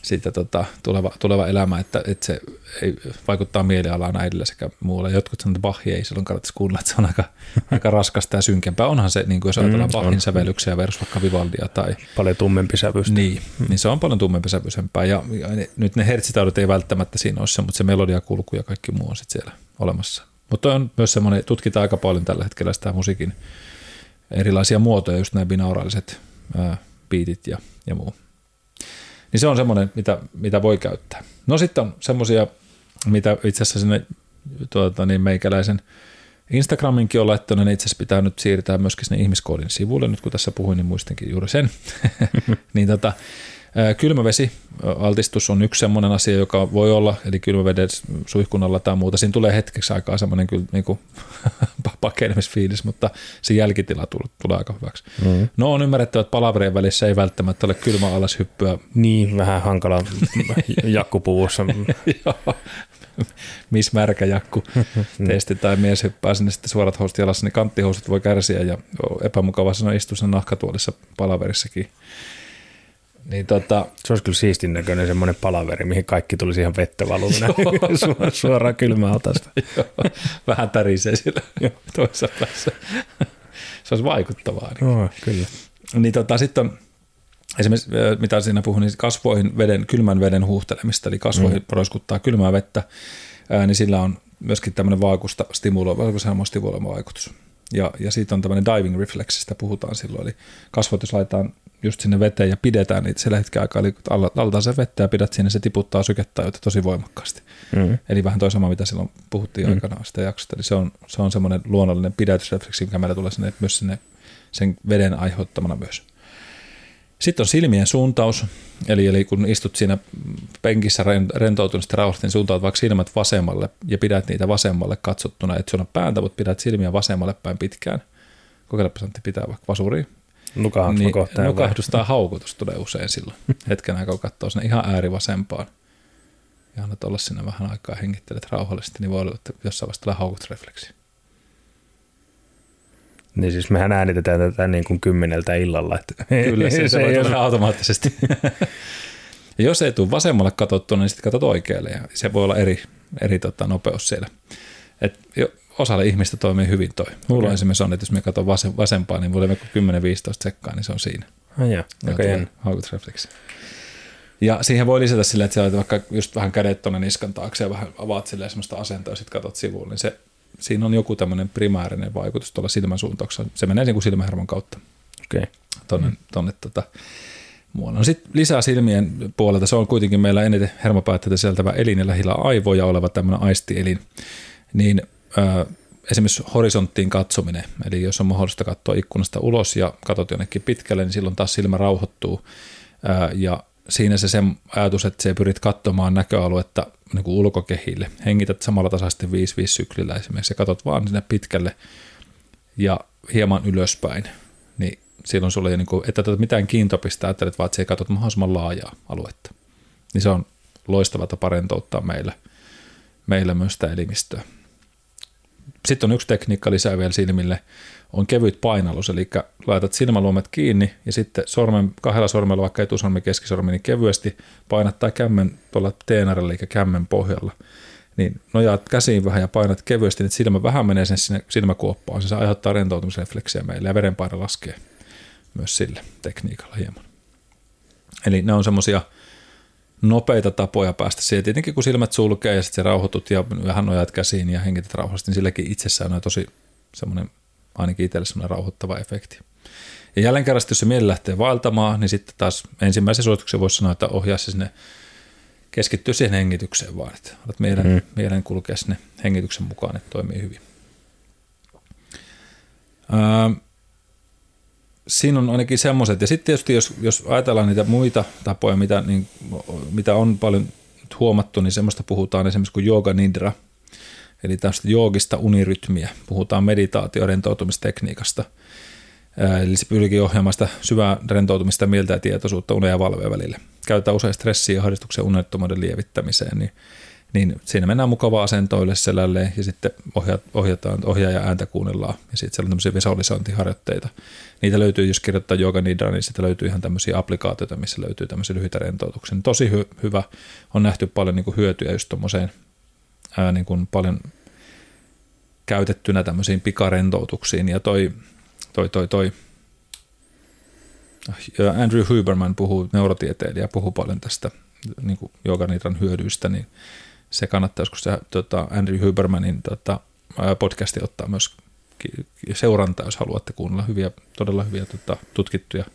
siitä tota, tuleva, tuleva elämä, että, että se ei vaikuttaa mielialaan äidille sekä muulle. Jotkut sanoo, että Bach ei silloin kannattaisi kuunnella, että se on aika, aika raskasta ja synkempää. Onhan se, niin kuin jos ajatellaan mm, Bachin sävellyksiä versus vaikka Vivaldia tai... Paljon tummempi sävystä. Niin, mm. niin se on paljon tummempi sävyisempää ja, ja nyt ne hertsitaudut ei välttämättä siinä ole se, mutta se melodiakulku ja kaikki muu on sitten siellä olemassa. Mutta on myös semmoinen, tutkitaan aika paljon tällä hetkellä sitä musiikin erilaisia muotoja, just nämä binauraaliset ää, beatit ja, ja muu. Niin se on semmoinen, mitä, mitä voi käyttää. No sitten on semmoisia, mitä itse asiassa sinne tuota, niin meikäläisen Instagraminkin on laittanut, niin itse asiassa pitää nyt siirtää myöskin sinne ihmiskoodin sivulle, nyt kun tässä puhuin, niin muistinkin juuri sen. niin tota, Kylmävesi altistus on yksi sellainen asia, joka voi olla, eli kylmäveden suihkunnalla tai muuta. Siinä tulee hetkeksi aikaa semmoinen kyllä niin kuin pakenemisfiilis, mutta se jälkitila tulee, tulee aika hyväksi. Mm. No on ymmärrettävä, että palaverien välissä ei välttämättä ole kylmä alas hyppyä. Niin, vähän hankala jakkupuvussa. Miss märkä jakku testi tai mies hyppää sinne sitten suorat housut jalassa, niin kanttihousut voi kärsiä ja epämukava sanoa istua sen nahkatuolissa palaverissakin. Niin tota, se olisi kyllä siistin näköinen semmoinen palaveri, mihin kaikki tulisi ihan vettä valumina suoraan kylmäaltaasta. Vähän tärisee sillä toisessa päässä. se olisi vaikuttavaa. Niin. Oh, kyllä. Niin tota, sitten esimerkiksi, mitä siinä puhun, niin kasvoihin veden, kylmän veden huuhtelemista, eli kasvoihin mm. roiskuttaa kylmää vettä, ää, niin sillä on myöskin tämmöinen vaakusta stimuloiva, stimuloiva vaikutus. Ja, ja siitä on tämmöinen diving reflexistä puhutaan silloin, eli kasvot, jos laitetaan just sinne veteen ja pidetään niitä sillä hetken aikaa, eli altaan se vettä ja pidät sinne, se tiputtaa sykettä joita tosi voimakkaasti. Mm. Eli vähän toi sama, mitä silloin puhuttiin mm. aikanaan sitä jaksosta, eli se on, se on semmoinen luonnollinen pidätysrefleksi, mikä meillä tulee sinne, myös sinne sen veden aiheuttamana myös. Sitten on silmien suuntaus, eli, eli kun istut siinä penkissä rentoutunut rauhallisesti, niin suuntaut vaikka silmät vasemmalle ja pidät niitä vasemmalle katsottuna, että sun on pääntä, mutta pidät silmiä vasemmalle päin pitkään. Kokeilepa Santti pitää vaikka vasuriin. Nukahdus, niin, nukahdus tai haukutus tulee usein silloin. Hetken aikaa katsoo sinne ihan ääri vasempaan. Ja annat olla siinä vähän aikaa hengittelet rauhallisesti, niin voi olla, että jossain vaiheessa tulee haukutusrefleksi. Niin siis mehän äänitetään tätä niin kuin kymmeneltä illalla. Että Kyllä, se, se, se voi tulla automaattisesti. ja jos ei tule vasemmalle katsottua, niin sitten katsot oikealle ja se voi olla eri, eri tota, nopeus siellä. Et jo, osalle ihmistä toimii hyvin toi. Mulla okay. esimerkiksi on, että jos me katson vasem, vasempaa, niin voi 10-15 sekkaa, niin se on siinä. Joo, okay. Ja siihen voi lisätä sille, että sä vaikka just vähän kädet tuonne niskan taakse ja vähän avaat silleen semmoista asentoa ja sitten katsot sivuun, niin se siinä on joku tämmöinen primäärinen vaikutus tuolla silmän suuntauksella. Se menee niin kuin silmähermon kautta. Okay. Tonne, mm. tonne tota, muualle. No sitten lisää silmien puolelta, se on kuitenkin meillä eniten hermopäätteitä sieltävä elin ja lähellä aivoja oleva tämmöinen aistielin, niin ö, esimerkiksi horisonttiin katsominen, eli jos on mahdollista katsoa ikkunasta ulos ja katsot jonnekin pitkälle, niin silloin taas silmä rauhoittuu ö, ja siinä se sen ajatus, että se pyrit katsomaan näköaluetta niin kuin ulkokehille. Hengität samalla tasaisesti 5-5 syklillä esimerkiksi ja katsot vaan sinne pitkälle ja hieman ylöspäin, niin silloin sulla ei niin kuin, että mitään kiintopista ajattelet, vaan että se katsot mahdollisimman laajaa aluetta. Niin se on loistava tapa rentouttaa meillä, meillä myös sitä elimistöä. Sitten on yksi tekniikka lisää vielä silmille, on kevyt painallus, eli laitat silmäluomet kiinni ja sitten sormen, kahdella sormella, vaikka etusormi, keskisormi, niin kevyesti painattaa kämmen tuolla teenarilla, eli kämmen pohjalla. Niin nojaat käsiin vähän ja painat kevyesti, niin silmä vähän menee sinne silmäkuoppaan. Se aiheuttaa rentoutumisrefleksiä meille ja verenpaine laskee myös sille tekniikalla hieman. Eli ne on semmoisia nopeita tapoja päästä siihen. Tietenkin kun silmät sulkee ja sitten rauhoitut ja vähän nojaat käsiin ja hengität rauhallisesti, niin silläkin itsessään on tosi semmoinen ainakin itselle semmoinen rauhoittava efekti. Ja jälleen kerran, jos se mieli lähtee vaeltamaan, niin sitten taas ensimmäisen suosituksen voisi sanoa, että ohjaa se sinne, keskittyy siihen hengitykseen vaan, että olet mielen, mm. mielen kulkea sinne hengityksen mukaan, että toimii hyvin. Öö, siinä on ainakin semmoiset, ja sitten tietysti jos, jos ajatellaan niitä muita tapoja, mitä, niin, mitä on paljon huomattu, niin semmoista puhutaan esimerkiksi kuin yoga nidra – eli tästä joogista unirytmiä. Puhutaan meditaatio rentoutumistekniikasta. Eli se pyrkii ohjaamaan sitä syvää rentoutumista, mieltä ja tietoisuutta unen ja valveen välille. Käytetään usein stressiä ja ahdistuksen unettomuuden lievittämiseen, niin, niin siinä mennään mukavaa asentoille selälle ja sitten ohjataan, ohjaa ja ääntä kuunnellaan. Ja sitten siellä on tämmöisiä visualisointiharjoitteita. Niitä löytyy, jos kirjoittaa Yoga Nidra, niin sitten löytyy ihan tämmöisiä applikaatioita, missä löytyy tämmöisiä lyhyitä rentoutuksia. Tosi hy- hyvä, on nähty paljon niin kuin hyötyjä just tuommoiseen ää, niin kuin paljon käytettynä tämmöisiin pikarentoutuksiin. Ja toi, toi, toi, toi Andrew Huberman puhuu, neurotieteilijä, puhuu paljon tästä niin kuin jooganitran hyödyistä, niin se kannattaa joskus se, tota, Andrew Hubermanin tota, podcasti ottaa myös seurantaa, jos haluatte kuunnella hyviä, todella hyviä tota, tutkittuja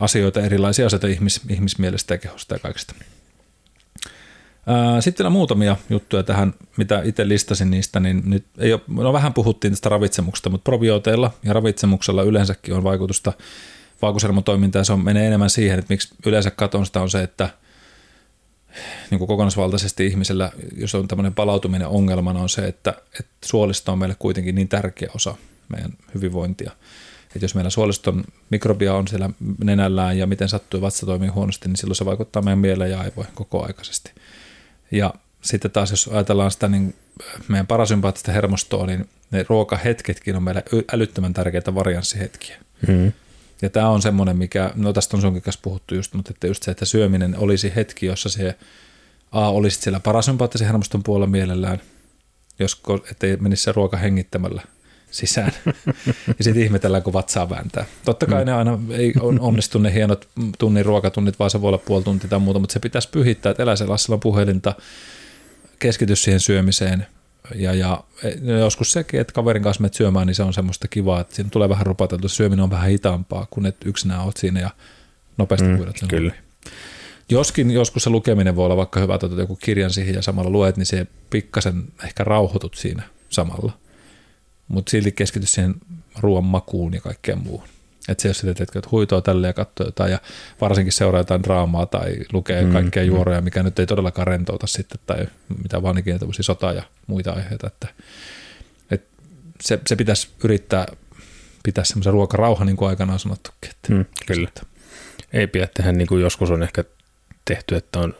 asioita, erilaisia asioita ihmis, ihmismielestä ja kehosta ja kaikesta. Sitten on muutamia juttuja tähän, mitä itse listasin niistä, niin nyt ei ole, no vähän puhuttiin tästä ravitsemuksesta, mutta probiooteilla ja ravitsemuksella yleensäkin on vaikutusta vaikutushermotoimintaan. Se on, menee enemmän siihen, että miksi yleensä katon sitä on se, että niin kuin kokonaisvaltaisesti ihmisellä, jos on tämmöinen palautuminen ongelmana, on se, että, että suolisto on meille kuitenkin niin tärkeä osa meidän hyvinvointia. Että jos meillä suoliston mikrobia on siellä nenällään ja miten sattuu vatsa toimii huonosti, niin silloin se vaikuttaa meidän mieleen ja aivoihin koko aikaisesti. Ja sitten taas jos ajatellaan sitä niin meidän parasympaattista hermostoa, niin ne ruokahetketkin on meille älyttömän tärkeitä varianssihetkiä. Mm. Ja tämä on semmoinen, mikä, no tästä on sunkin kanssa puhuttu just, mutta että just se, että syöminen olisi hetki, jossa se A olisi siellä parasympaattisen hermoston puolella mielellään, jos, ettei menisi se ruoka hengittämällä – sisään. ja sitten ihmetellään, kun vatsaa vääntää. Totta kai mm. ne aina ei onnistu ne hienot tunnin ruokatunnit, vaan se voi olla puoli tuntia tai muuta, mutta se pitäisi pyhittää, että elää se puhelinta, keskity siihen syömiseen. Ja, ja joskus sekin, että kaverin kanssa menet syömään, niin se on semmoista kivaa, että siinä tulee vähän rupateltu. Syöminen on vähän hitaampaa, kun et yksinään oot siinä ja nopeasti mm, sen Kyllä. Joskin joskus se lukeminen voi olla vaikka hyvä, että joku kirjan siihen ja samalla luet, niin se pikkasen ehkä rauhoitut siinä samalla. Mutta silti keskity siihen ruoan makuun ja kaikkeen muuhun. Että se jos sitten, että huitoa tälle ja katsoo jotain ja varsinkin seuraa jotain draamaa tai lukee mm, kaikkea mm. juoroja, mikä nyt ei todellakaan rentouta sitten tai mitä vaan ikinä tämmöisiä sota ja muita aiheita. Että, että se, se pitäisi yrittää pitää semmoisen ruokarauha, niin kuin aikanaan sanottukin. Että, mm, kyllä. Että. Ei pidä tehdä niin kuin joskus on ehkä tehty, että on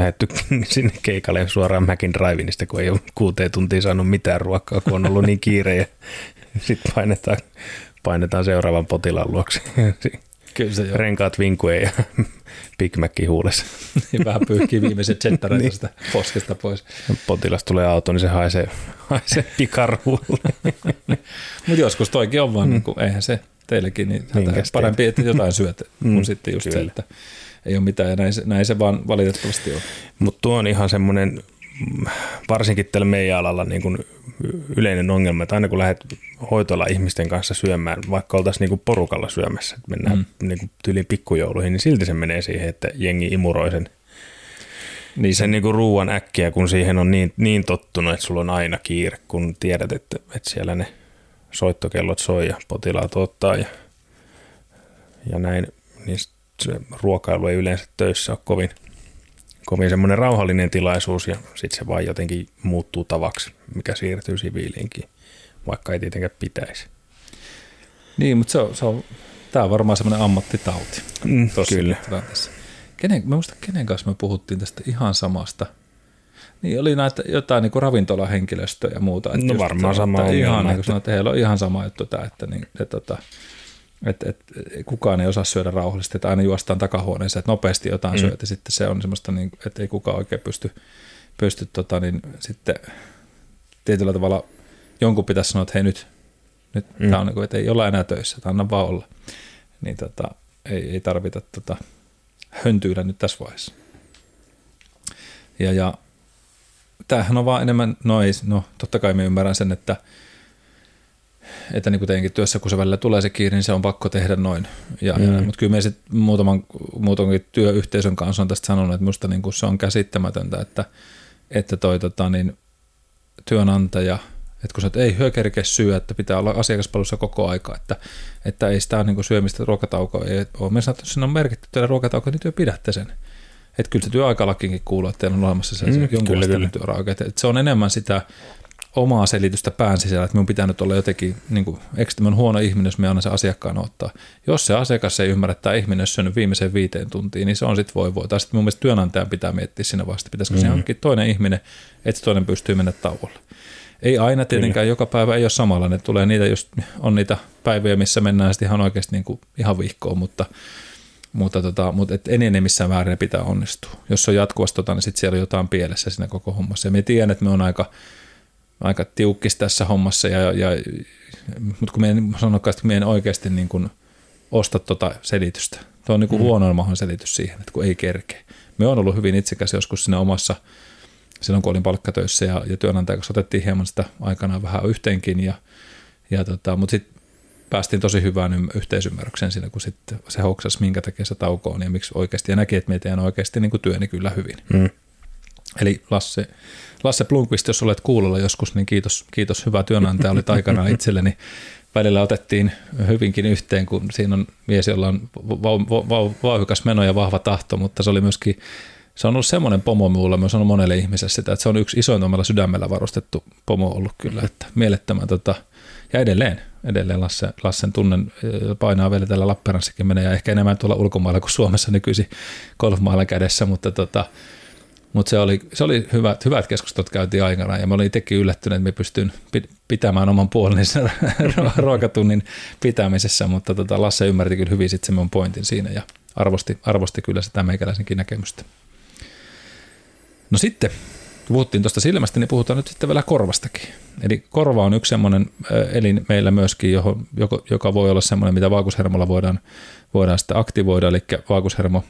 lähetty sinne keikalle suoraan Mäkin Drivinista, kun ei ole kuuteen tuntia saanut mitään ruokaa, kun on ollut niin kiire ja sitten painetaan painetaan seuraavan potilaan luokse. Kyllä se jo. Renkaat vinkueen ja Big Mac huulessa. Niin vähän pyyhkii viimeiset chettareita niin. poskesta pois. Potilas tulee autoon, niin se haisee, haisee pikaruulle. Mutta joskus toikin on vaan, mm. niin kuin, eihän se teillekin, niin parempi, että jotain syöt, mm, kun sitten just kyllä. se, että ei ole mitään ja näin se, näin se vaan valitettavasti on. Mutta tuo on ihan semmoinen varsinkin tällä meidän alalla niin kuin yleinen ongelma, että aina kun lähdet hoitoilla ihmisten kanssa syömään, vaikka oltaisiin niin kuin porukalla syömässä, että mennään mm. niin kuin tyyliin pikkujouluihin, niin silti se menee siihen, että jengi imuroi sen, niin sen niin kuin ruuan äkkiä, kun siihen on niin, niin tottunut, että sulla on aina kiire, kun tiedät, että, että siellä ne soittokellot soi ja potilaat ottaa ja, ja näin, niin se ruokailu ei yleensä töissä ole kovin – kovin semmoinen rauhallinen tilaisuus ja sitten se vaan jotenkin muuttuu tavaksi, mikä siirtyy siviiliinkin, vaikka ei tietenkään pitäisi. Niin, mutta se on, se on, tämä on varmaan semmoinen ammattitauti. Mm, kyllä. Kenen, mä muistan, kenen kanssa me puhuttiin tästä ihan samasta. Niin oli näitä jotain niin ravintolahenkilöstöä ja muuta. Että no varmaan sama. Ihan, niin että... että heillä on ihan sama juttu tämä, että, niin, että, että, tota, että, että kukaan ei osaa syödä rauhallisesti, että aina juostaan takahuoneeseen, että nopeasti jotain mm. syöt ja sitten se on semmoista, niin, että ei kukaan oikein pysty, pysty tota, niin sitten tietyllä tavalla jonkun pitäisi sanoa, että hei nyt, nyt mm. tämä on niin kuin, että ei olla enää töissä, että anna vaan olla. Niin tota, ei, ei tarvita tota, höntyillä nyt tässä vaiheessa. Ja, ja tämähän on vaan enemmän, no ei, no totta kai me ymmärrän sen, että – että niin kuin teidänkin työssä, kun se välillä tulee se kiire, niin se on pakko tehdä noin. Ja, mm. ja, mutta kyllä me sitten muutaman, muutoinkin työyhteisön kanssa on tästä sanonut, että minusta niin se on käsittämätöntä, että, että toi tota, niin, työnantaja, että kun sä ei hyökerke syö, että pitää olla asiakaspalvelussa koko aika, että, että ei sitä niin kuin syömistä ruokataukoa ei ole. Me sanotaan, että sinne on merkitty teille ruokatauko, niin työ pidätte sen. Että kyllä se työaikalakiinkin kuuluu, että teillä on olemassa se mm, jonkunlaista työaika. Että se on enemmän sitä omaa selitystä pään sisällä, että minun pitää nyt olla jotenkin, niin kuin, eikö tämä huono ihminen, jos me aina se asiakkaan ottaa. Jos se asiakas ei ymmärrä, että tämä ihminen on syönyt viimeiseen viiteen tuntiin, niin se on sitten voi voi. Tai sitten mun mielestä työnantajan pitää miettiä siinä vasta, pitäisikö mm-hmm. se hankkia toinen ihminen, että toinen pystyy mennä tauolle. Ei aina tietenkään, Kyllä. joka päivä ei ole samanlainen. Tulee niitä, just on niitä päiviä, missä mennään sitten ihan oikeasti niin kuin ihan viikkoon, mutta, mutta, tota, mutta et missään määrin pitää onnistua. Jos on jatkuvasti, tota, niin sitten siellä on jotain pielessä siinä koko hommassa. Ja me tiedän, että me on aika aika tiukkis tässä hommassa, ja, ja, mutta kun me en sanokaan, että me en oikeasti niin kuin osta tuota selitystä. Tuo on niin kuin mm. huonoin mahdollinen selitys siihen, että kun ei kerkeä. Me on ollut hyvin itsekäs joskus siinä omassa, silloin kun olin palkkatöissä ja, ja työnantaja kanssa otettiin hieman sitä aikanaan vähän yhteenkin, ja, ja tota, mutta sitten päästiin tosi hyvään yhteisymmärrykseen siinä, kun sitten se hoksasi, minkä takia se tauko on ja miksi oikeasti, ja näki, että me teen oikeasti niin kuin työni kyllä hyvin. Mm. Eli Lasse, Lasse Blomqvist, jos olet kuulolla joskus, niin kiitos, kiitos hyvä työnantaja, olit aikanaan itselleni. Välillä otettiin hyvinkin yhteen, kun siinä on mies, jolla on vauhykas meno ja vahva tahto, mutta se oli myöskin se on ollut semmoinen pomo minulla, myös on monelle ihmiselle sitä, että se on yksi isoin omalla sydämellä varustettu pomo ollut kyllä, että mielettömän tota, ja edelleen, edelleen Lasse, Lassen tunnen painaa vielä täällä Lappeenrannassakin menee ja ehkä enemmän tuolla ulkomailla kuin Suomessa nykyisin golfmailla kädessä, mutta tota, mutta se oli, se oli hyvät, hyvät keskustelut käytiin aikana ja mä olin itsekin yllättynyt, että me pystyn pitämään oman puoleni sen ruokatunnin pitämisessä, mutta tota Lasse ymmärti kyllä hyvin sitten sen pointin siinä ja arvosti, arvosti kyllä sitä meikäläisenkin näkemystä. No sitten, kun puhuttiin tuosta silmästä, niin puhutaan nyt sitten vielä korvastakin. Eli korva on yksi semmoinen elin meillä myöskin, johon, joka voi olla semmoinen, mitä vaakushermolla voidaan, voidaan sitten aktivoida, eli vaakushermo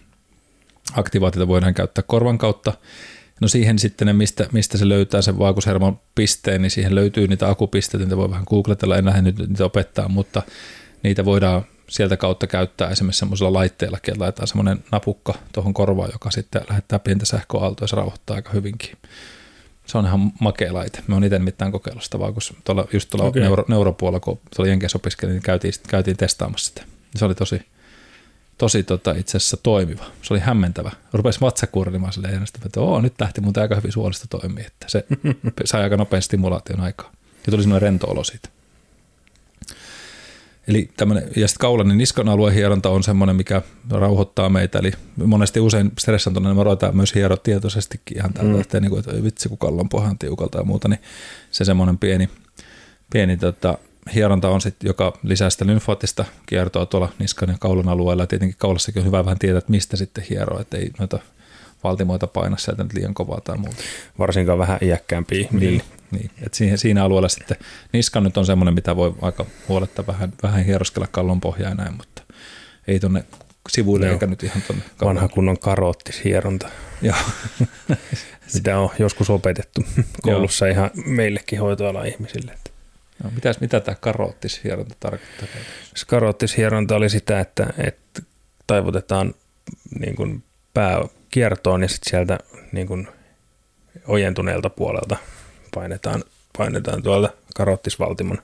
aktivaatiota voidaan käyttää korvan kautta. No siihen sitten, ne, mistä, mistä se löytää sen vaakushermon pisteen, niin siihen löytyy niitä akupisteitä, niitä voi vähän googletella, en lähde nyt niitä opettaa, mutta niitä voidaan sieltä kautta käyttää esimerkiksi semmoisella laitteella, että laitetaan semmoinen napukka tuohon korvaan, joka sitten lähettää pientä sähköaaltoa ja se rauhoittaa aika hyvinkin. Se on ihan makea laite. Me on itse mitään kokeillut sitä, vaan kun tuolla, just tuolla okay. neuro, neuropuolella, kun tuolla Jenkeissä opiskelin, niin käytiin, käytiin testaamassa sitä. Se oli tosi, tosi tota, itse asiassa toimiva. Se oli hämmentävä. Rupesi vatsa kurlimaan silleen, että Oo, nyt lähti muuten aika hyvin suolista toimii. Että se sai aika nopean stimulaation aikaa. Ja tuli semmoinen rento olo siitä. Eli tämmönen, ja sitten kaulan niin niskan alueen hieronta on semmoinen, mikä rauhoittaa meitä. Eli monesti usein stressantuneena me ruvetaan myös hiero tietoisestikin ihan tältä, mm. että, niin kuin, että vitsi kun kallon pohjan tiukalta ja muuta, niin se semmoinen pieni, pieni tota, hieronta on sitten, joka lisää sitä lymfaattista kiertoa tuolla niskan ja kaulan alueella. Ja tietenkin kaulassakin on hyvä vähän tietää, että mistä sitten hieroo, että ei noita valtimoita paina sieltä nyt liian kovaa tai muuta. Varsinkaan vähän iäkkäämpi ihminen. Niin, niin. Et siinä, siinä alueella sitten niska nyt on semmoinen, mitä voi aika huoletta vähän, vähän hieroskella kallon pohjaa näin, mutta ei tuonne sivuille Joo. eikä nyt ihan tuonne. Vanha kunnon karoottishieronta. Joo. Mitä on joskus opetettu koulussa Joo. ihan meillekin hoitoalan ihmisille. No, mitäs, mitä tämä karoottishieronta tarkoittaa? Karoottishieronta oli sitä, että, että taivutetaan niin kuin pää kiertoon ja sitten sieltä niin kuin ojentuneelta puolelta painetaan, painetaan tuolta karottisvaltimon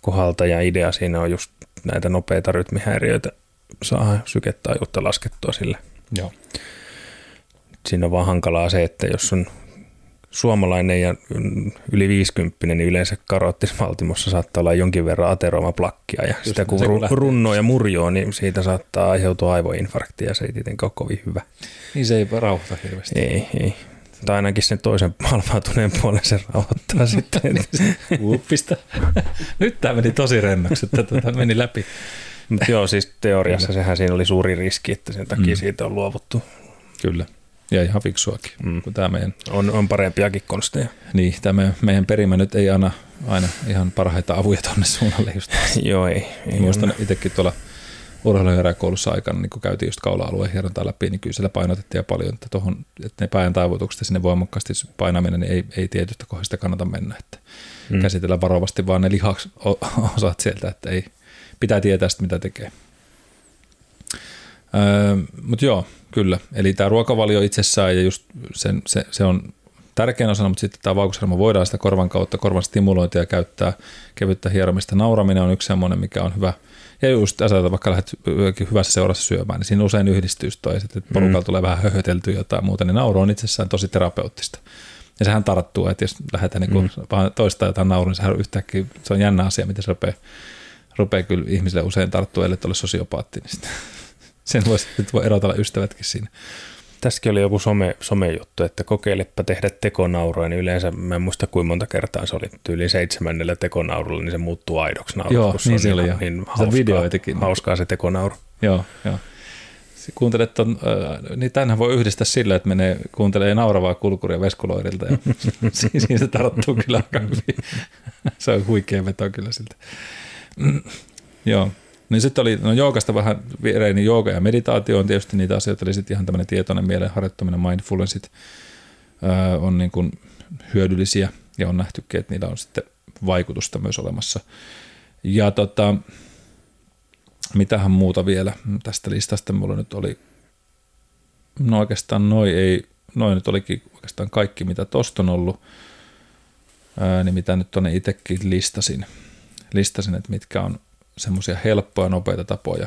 kohdalta ja idea siinä on just näitä nopeita rytmihäiriöitä saa syketaajuutta laskettua sille. Joo. Siinä on vaan hankalaa se, että jos on suomalainen ja yli 50, niin yleensä karottisvaltimossa saattaa olla jonkin verran ateroima plakkia ja Just sitä kun, se, kun runnoo ja murjoo, niin siitä saattaa aiheutua aivoinfarkti ja se ei tietenkään ole kovin hyvä. Niin se ei rauhoita hirveästi. Ei, ei. Tai ainakin sen toisen halvautuneen puolen se rauhoittaa sitten. Uppista. Nyt tämä meni tosi rennoksi, että tuota meni läpi. Mutta joo, siis teoriassa sehän siinä oli suuri riski, että sen takia mm. siitä on luovuttu. Kyllä. Ja ihan fiksuakin. Mm. Kun tämä meidän, on, on parempiakin konsteja. Niin, tämä meidän perimä nyt ei anna aina ihan parhaita avuja tuonne suunnalle just. Joo, ei. ei Muistan itsekin tuolla urheiluheräkoulussa aikana, niin kun käytiin just kaula-alueen hierontaa läpi, niin kyllä siellä painotettiin paljon, että, tohon, että ne päin taivutukset sinne voimakkaasti painaminen, niin ei, ei tietystä kohdasta kannata mennä. Että mm. Käsitellä varovasti vaan ne lihakosat sieltä, että ei, pitää tietää sitä, mitä tekee. Öö, Mutta joo, kyllä. Eli tämä ruokavalio itsessään ja just sen, se, se on tärkeän osana, mutta sitten tämä vaukushermo voidaan sitä korvan kautta, korvan stimulointia käyttää, kevyttä hieromista. Nauraminen on yksi semmoinen, mikä on hyvä. Ja just ajatellaan, vaikka lähdet hyvässä seurassa syömään, niin siinä usein yhdistyy toi, että porukalla mm. tulee vähän höhöteltyä jotain muuta, niin nauru on itsessään tosi terapeuttista. Ja sehän tarttuu, että jos lähdetään niin mm. toistaa jotain naurua, niin sehän yhtäkkiä, se on jännä asia, miten se rupeaa, rupeaa kyllä ihmisille usein tarttua, ellei ole sosiopaatti, niin sitten sen voisi, nyt voi erotella ystävätkin siinä. Tässäkin oli joku some, somejuttu, että kokeilepa tehdä tekonaurua, niin yleensä mä en muista kuinka monta kertaa se oli tyyli seitsemännellä tekonaurulla, niin se muuttuu aidoksi nauruksi. Joo, niin se, se oli jo. Niin hauskaa, video hauskaa se tekonauru. Joo, joo. Kuuntelet ton, äh, niin tänhän voi yhdistää sillä, että menee, kuuntelee nauravaa kulkuria veskuloirilta ja siinä se tarttuu kyllä aika hyvin. se on huikea veto kyllä siltä. joo, niin sitten oli, no joogasta vähän viereen, niin jooga ja meditaatio on tietysti niitä asioita, eli sitten ihan tämmöinen tietoinen mielenharjoittaminen, mindfulnessit öö, on niin kuin hyödyllisiä ja on nähtykin, että niillä on sitten vaikutusta myös olemassa. Ja tota, mitähän muuta vielä tästä listasta mulla nyt oli, no oikeastaan noi ei, noin nyt olikin oikeastaan kaikki, mitä tosta on ollut, ää, niin mitä nyt tuonne itsekin listasin, listasin, että mitkä on semmoisia helppoja, nopeita tapoja.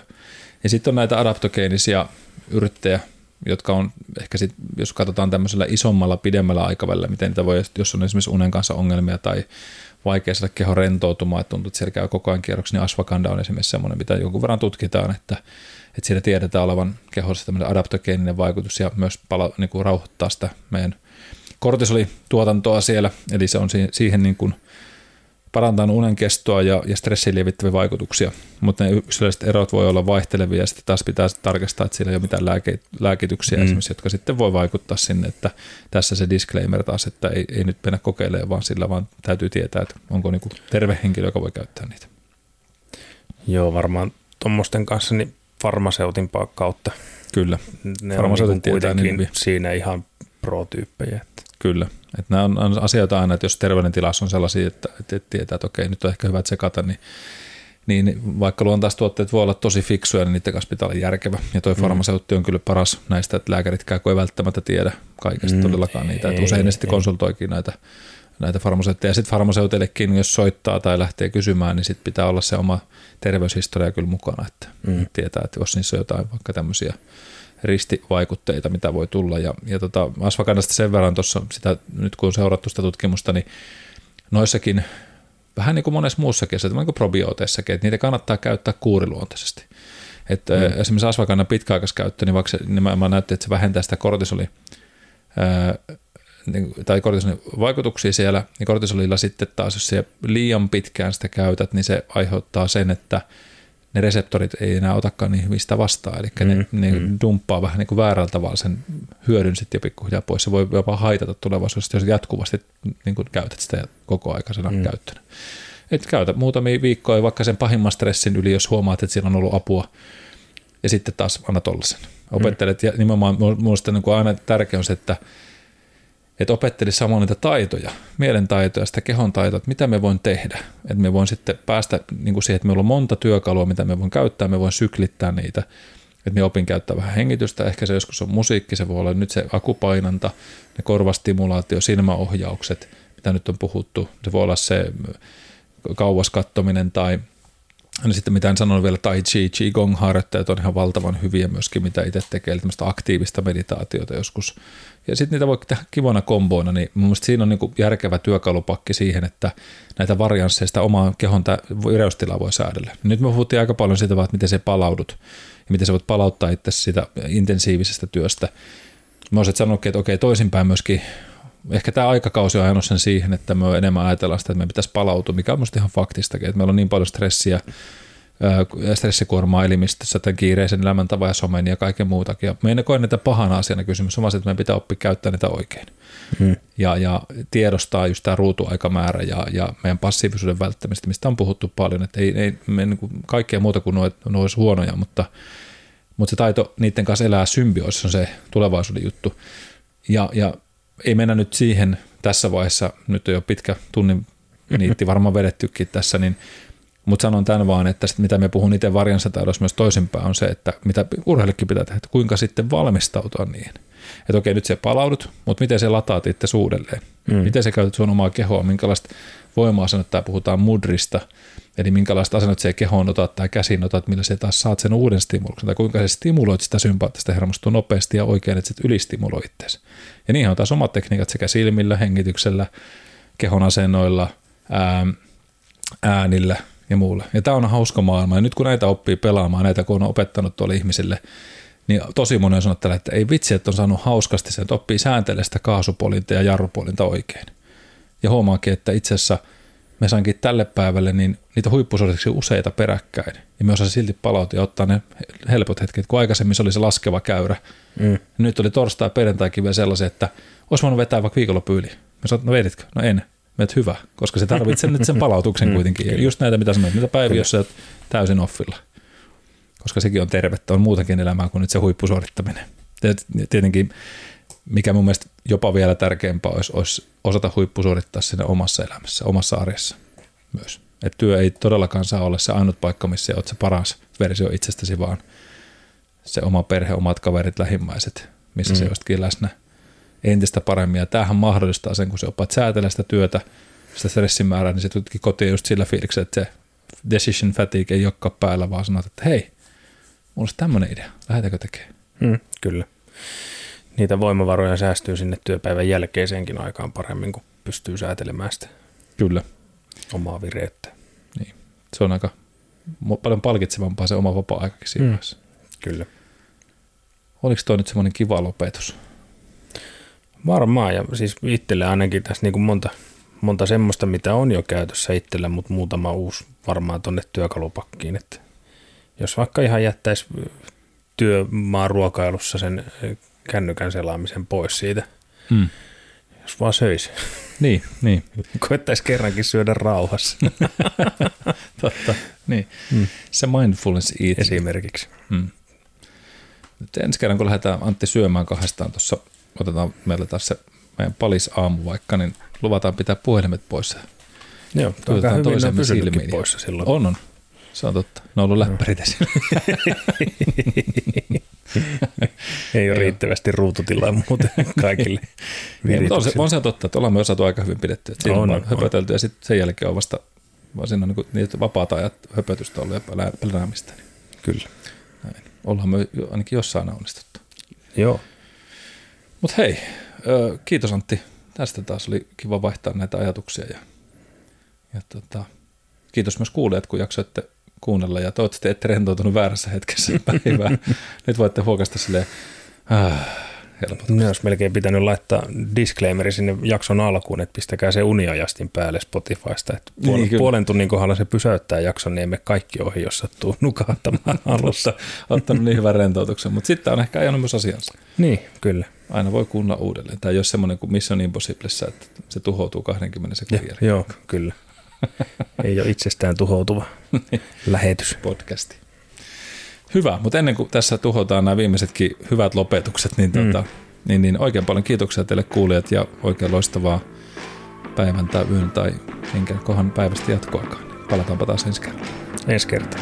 Ja sitten on näitä adaptogeenisia yrttejä, jotka on ehkä sit, jos katsotaan tämmöisellä isommalla, pidemmällä aikavälillä, miten niitä voi, jos on esimerkiksi unen kanssa ongelmia tai vaikea saada keho rentoutumaan, että tuntuu, että siellä käy koko ajan kierroksi, niin ashwagandha on esimerkiksi semmoinen, mitä jonkun verran tutkitaan, että, että siellä tiedetään olevan kehossa tämmöinen adaptogeeninen vaikutus ja myös pala, niin kuin rauhoittaa sitä meidän kortisolituotantoa siellä, eli se on siihen, siihen niin kuin – parantaa unen kestoa ja, ja stressiin lievittäviä vaikutuksia, mutta ne yksilölliset erot voi olla vaihtelevia ja sitten taas pitää tarkistaa, että siellä ei ole mitään lääke, lääkityksiä mm. esimerkiksi, jotka sitten voi vaikuttaa sinne, että tässä se disclaimer taas, että ei, ei nyt mennä kokeilemaan vaan sillä, vaan täytyy tietää, että onko niinku terve henkilö, joka voi käyttää niitä. Joo, varmaan tuommoisten kanssa niin farmaseutin kautta. Kyllä. Ne on niin kuitenkin niin siinä ihan pro-tyyppejä. Että. Kyllä. Että nämä on, on asioita aina, että jos terveydentilassa on sellaisia, että, että tietää, että okei, nyt on ehkä hyvä tsekata, niin niin vaikka luontaistuotteet voi olla tosi fiksuja, niin niiden kanssa pitää olla järkevä. Ja toi mm. farmaseutti on kyllä paras näistä, että lääkäritkään ei välttämättä tiedä kaikesta mm. todellakaan niitä. Että usein ne sitten konsultoikin näitä, näitä farmaseutteja. Ja sitten farmaseuteillekin, jos soittaa tai lähtee kysymään, niin sitten pitää olla se oma terveyshistoria kyllä mukana, että mm. tietää, että jos niissä on jotain vaikka tämmöisiä ristivaikutteita, mitä voi tulla. Ja, ja tota, asvakannasta sen verran tuossa, sitä, nyt kun on seurattu sitä tutkimusta, niin noissakin vähän niin kuin monessa muussakin, niin kuin probiooteissakin, että niitä kannattaa käyttää kuuriluontaisesti. Että mm. esimerkiksi asvakannan pitkäaikaiskäyttö, niin vaikka se nimenomaan näytti, että se vähentää sitä kortisoli, ää, niin, tai kortisolin vaikutuksia siellä, niin kortisolilla sitten taas, jos se liian pitkään sitä käytät, niin se aiheuttaa sen, että ne reseptorit ei enää otakaan niin hyvin sitä vastaan, eli mm, ne, ne mm. dumppaa vähän niin kuin väärällä tavalla sen hyödyn sitten jo pikkuhiljaa pois. Se voi jopa haitata tulevaisuudessa, jos jatkuvasti niin kuin käytät sitä koko aikaisena mm. käyttönä. Et käytä muutamia viikkoja vaikka sen pahimman stressin yli, jos huomaat, että siinä on ollut apua, ja sitten taas anna tollasen. Opettelet, mm. ja nimenomaan minusta niin aina tärkeä on se, että että opettelisi samoin niitä taitoja, mielentaitoja, sitä kehon taitoa, että mitä me voin tehdä. Että me voin sitten päästä niin kuin siihen, että meillä on monta työkalua, mitä me voin käyttää, me voin syklittää niitä. Että me opin käyttää vähän hengitystä, ehkä se joskus on musiikki, se voi olla nyt se akupainanta, ne korvastimulaatio, silmäohjaukset, mitä nyt on puhuttu. Se voi olla se kauas kattominen tai No sitten mitä en sanonut vielä, Tai Chi, Qigong harjoittajat on ihan valtavan hyviä myöskin, mitä itse tekee, eli aktiivista meditaatiota joskus. Ja sitten niitä voi tehdä kivona komboina, niin mun mielestä siinä on niin järkevä työkalupakki siihen, että näitä variansseista omaa kehon vireystilaa voi säädellä. Nyt me puhuttiin aika paljon siitä, että miten se palaudut ja miten sä voit palauttaa itse siitä intensiivisestä työstä. Mä olisin sanonutkin, että okei, toisinpäin myöskin ehkä tämä aikakausi on ajanut sen siihen, että me enemmän ajatellaan sitä, että me pitäisi palautua, mikä on minusta ihan faktistakin, että meillä on niin paljon stressiä, stressikuormaa elimistössä, tämän kiireisen elämäntavan ja somen ja kaiken muutakin. Ja me en koe niitä pahana asiana kysymys, on vaan se, että meidän pitää oppia käyttää niitä oikein. Hmm. Ja, ja tiedostaa just tämä ruutuaikamäärä ja, ja meidän passiivisuuden välttämistä, mistä on puhuttu paljon, että ei, ei me niin kuin kaikkea muuta kuin nuo, nuo olisi huonoja, mutta, mutta se taito niiden kanssa elää symbioossa on se tulevaisuuden juttu. Ja, ja ei mennä nyt siihen tässä vaiheessa, nyt on jo pitkä tunnin niitti varmaan vedettykin tässä, niin mutta sanon tämän vaan, että sit mitä me puhun itse varjansataidossa myös toisinpäin on se, että mitä urheilijakin pitää tehdä, että kuinka sitten valmistautua niin. Että okei, nyt se palaudut, mutta miten se lataat itse uudelleen? Mm. Miten se käytät sun omaa kehoa? Minkälaista voima-asennetta puhutaan mudrista? Eli minkälaista asennetta se kehoon otat tai käsiin otat, millä se taas saat sen uuden stimuluksen, tai kuinka se stimuloit sitä sympaattista hermostua nopeasti ja oikein, että sitten ylistimuloi itseäsi. Ja niihin on taas omat tekniikat sekä silmillä, hengityksellä, kehon asennoilla, ää, äänillä ja muulla. Ja tämä on hauska maailma. Ja nyt kun näitä oppii pelaamaan, näitä kun on opettanut tuolle ihmisille, niin tosi moni on sanonut että ei vitsi, että on saanut hauskasti sen, että oppii sääntelemään sitä kaasupolinta ja jarrupolinta oikein. Ja huomaakin, että itse asiassa – me sainkin tälle päivälle niin niitä huippusuorituksia useita peräkkäin. Ja me osasin silti palautua ja ottaa ne helpot hetket, kun aikaisemmin se oli se laskeva käyrä. Mm. Nyt oli torstai ja perjantaikin vielä sellaisia, että olisi voinut vetää vaikka viikonloppu yli. Mä sanoin, no veditkö? No en. Meet hyvä, koska se tarvitsee nyt sen palautuksen mm, kuitenkin. Ja just näitä, mitä sanoit, mitä päiviä, jos täysin offilla. Koska sekin on tervettä, on muutakin elämää kuin nyt se huippusuorittaminen. Tietenkin mikä mun mielestä jopa vielä tärkeämpää olisi, olisi osata huippusuorittaa siinä omassa elämässä, omassa arjessa myös. Et työ ei todellakaan saa olla se ainut paikka, missä olet se paras versio itsestäsi, vaan se oma perhe, omat kaverit, lähimmäiset, missä mm. se olisikin läsnä entistä paremmin. Ja tämähän mahdollistaa sen, kun se opat säätelee sitä työtä, sitä stressin määrää, niin se tutki kotiin just sillä fiiliksellä, että se decision fatigue ei olekaan päällä, vaan sanot, että hei, mulla olisi tämmöinen idea, lähdetäänkö tekemään? Mm, kyllä niitä voimavaroja säästyy sinne työpäivän jälkeiseenkin aikaan paremmin, kun pystyy säätelemään sitä Kyllä. omaa vireyttä. Niin. Se on aika paljon palkitsevampaa se oma vapaa-aikakin siinä mm. Kyllä. Oliko toi nyt semmoinen kiva lopetus? Varmaan, ja siis itselle ainakin tässä niin kuin monta, monta semmoista, mitä on jo käytössä itsellä, mutta muutama uusi varmaan tuonne työkalupakkiin. Että jos vaikka ihan jättäisi työmaan ruokailussa sen kännykän selaamisen pois siitä. Hmm. Jos vaan söisi. Niin, niin. Koettaisi kerrankin syödä rauhassa. Totta, niin. Hmm. Se mindfulness eating. Esimerkiksi. Hmm. Nyt ensi kerran, kun lähdetään Antti syömään kahdestaan tuossa otetaan meille taas se meidän palis aamu vaikka, niin luvataan pitää puhelimet poissa. Joo, ne on pysynytkin poissa silloin. On, on. Se on totta. Ne on ollut läppärit Ei ole riittävästi ruututilaa muuten kaikille on, se, on se totta, että ollaan me osattu aika hyvin pidetty. Että on, on höpötelty ja sitten sen jälkeen on vasta vaan siinä on niin niitä vapaata ajat höpötystä ollut ja peläämistä. Niin. Kyllä. Näin. Ollaan me ainakin jossain onnistuttu. Joo. Mutta hei, kiitos Antti. Tästä taas oli kiva vaihtaa näitä ajatuksia. Ja, ja tota, kiitos myös kuulijat, kun jaksoitte kuunnella. Ja toivottavasti ette rentoutunut väärässä hetkessä päivää. Nyt voitte huokasta silleen, äh, helpotuksia. Ne olisi melkein pitänyt laittaa disclaimeri sinne jakson alkuun, että pistäkää se uniajastin päälle Spotifysta. Että puolen, niin, puolen tunnin kohdalla se pysäyttää jakson, niin emme kaikki ohi, jos sattuu nukahtamaan alussa. Ottanut niin hyvän rentoutuksen, mutta sitten on ehkä ajanut myös asiansa. Niin, kyllä. Aina voi kuunnella uudelleen. Tai jos semmoinen kuin Mission Impossiblessa, että se tuhoutuu 20 sekunnin jälkeen. Joo, kyllä. Ei ole itsestään tuhoutuva lähetys. Podcasti. Hyvä, mutta ennen kuin tässä tuhotaan nämä viimeisetkin hyvät lopetukset, niin, mm. tuota, niin, niin oikein paljon kiitoksia teille kuulijat ja oikein loistavaa päivän tai yön tai minkä kohan päivästä jatkoakaan. Palataanpa taas ensi kerralla. Ensi kertaa.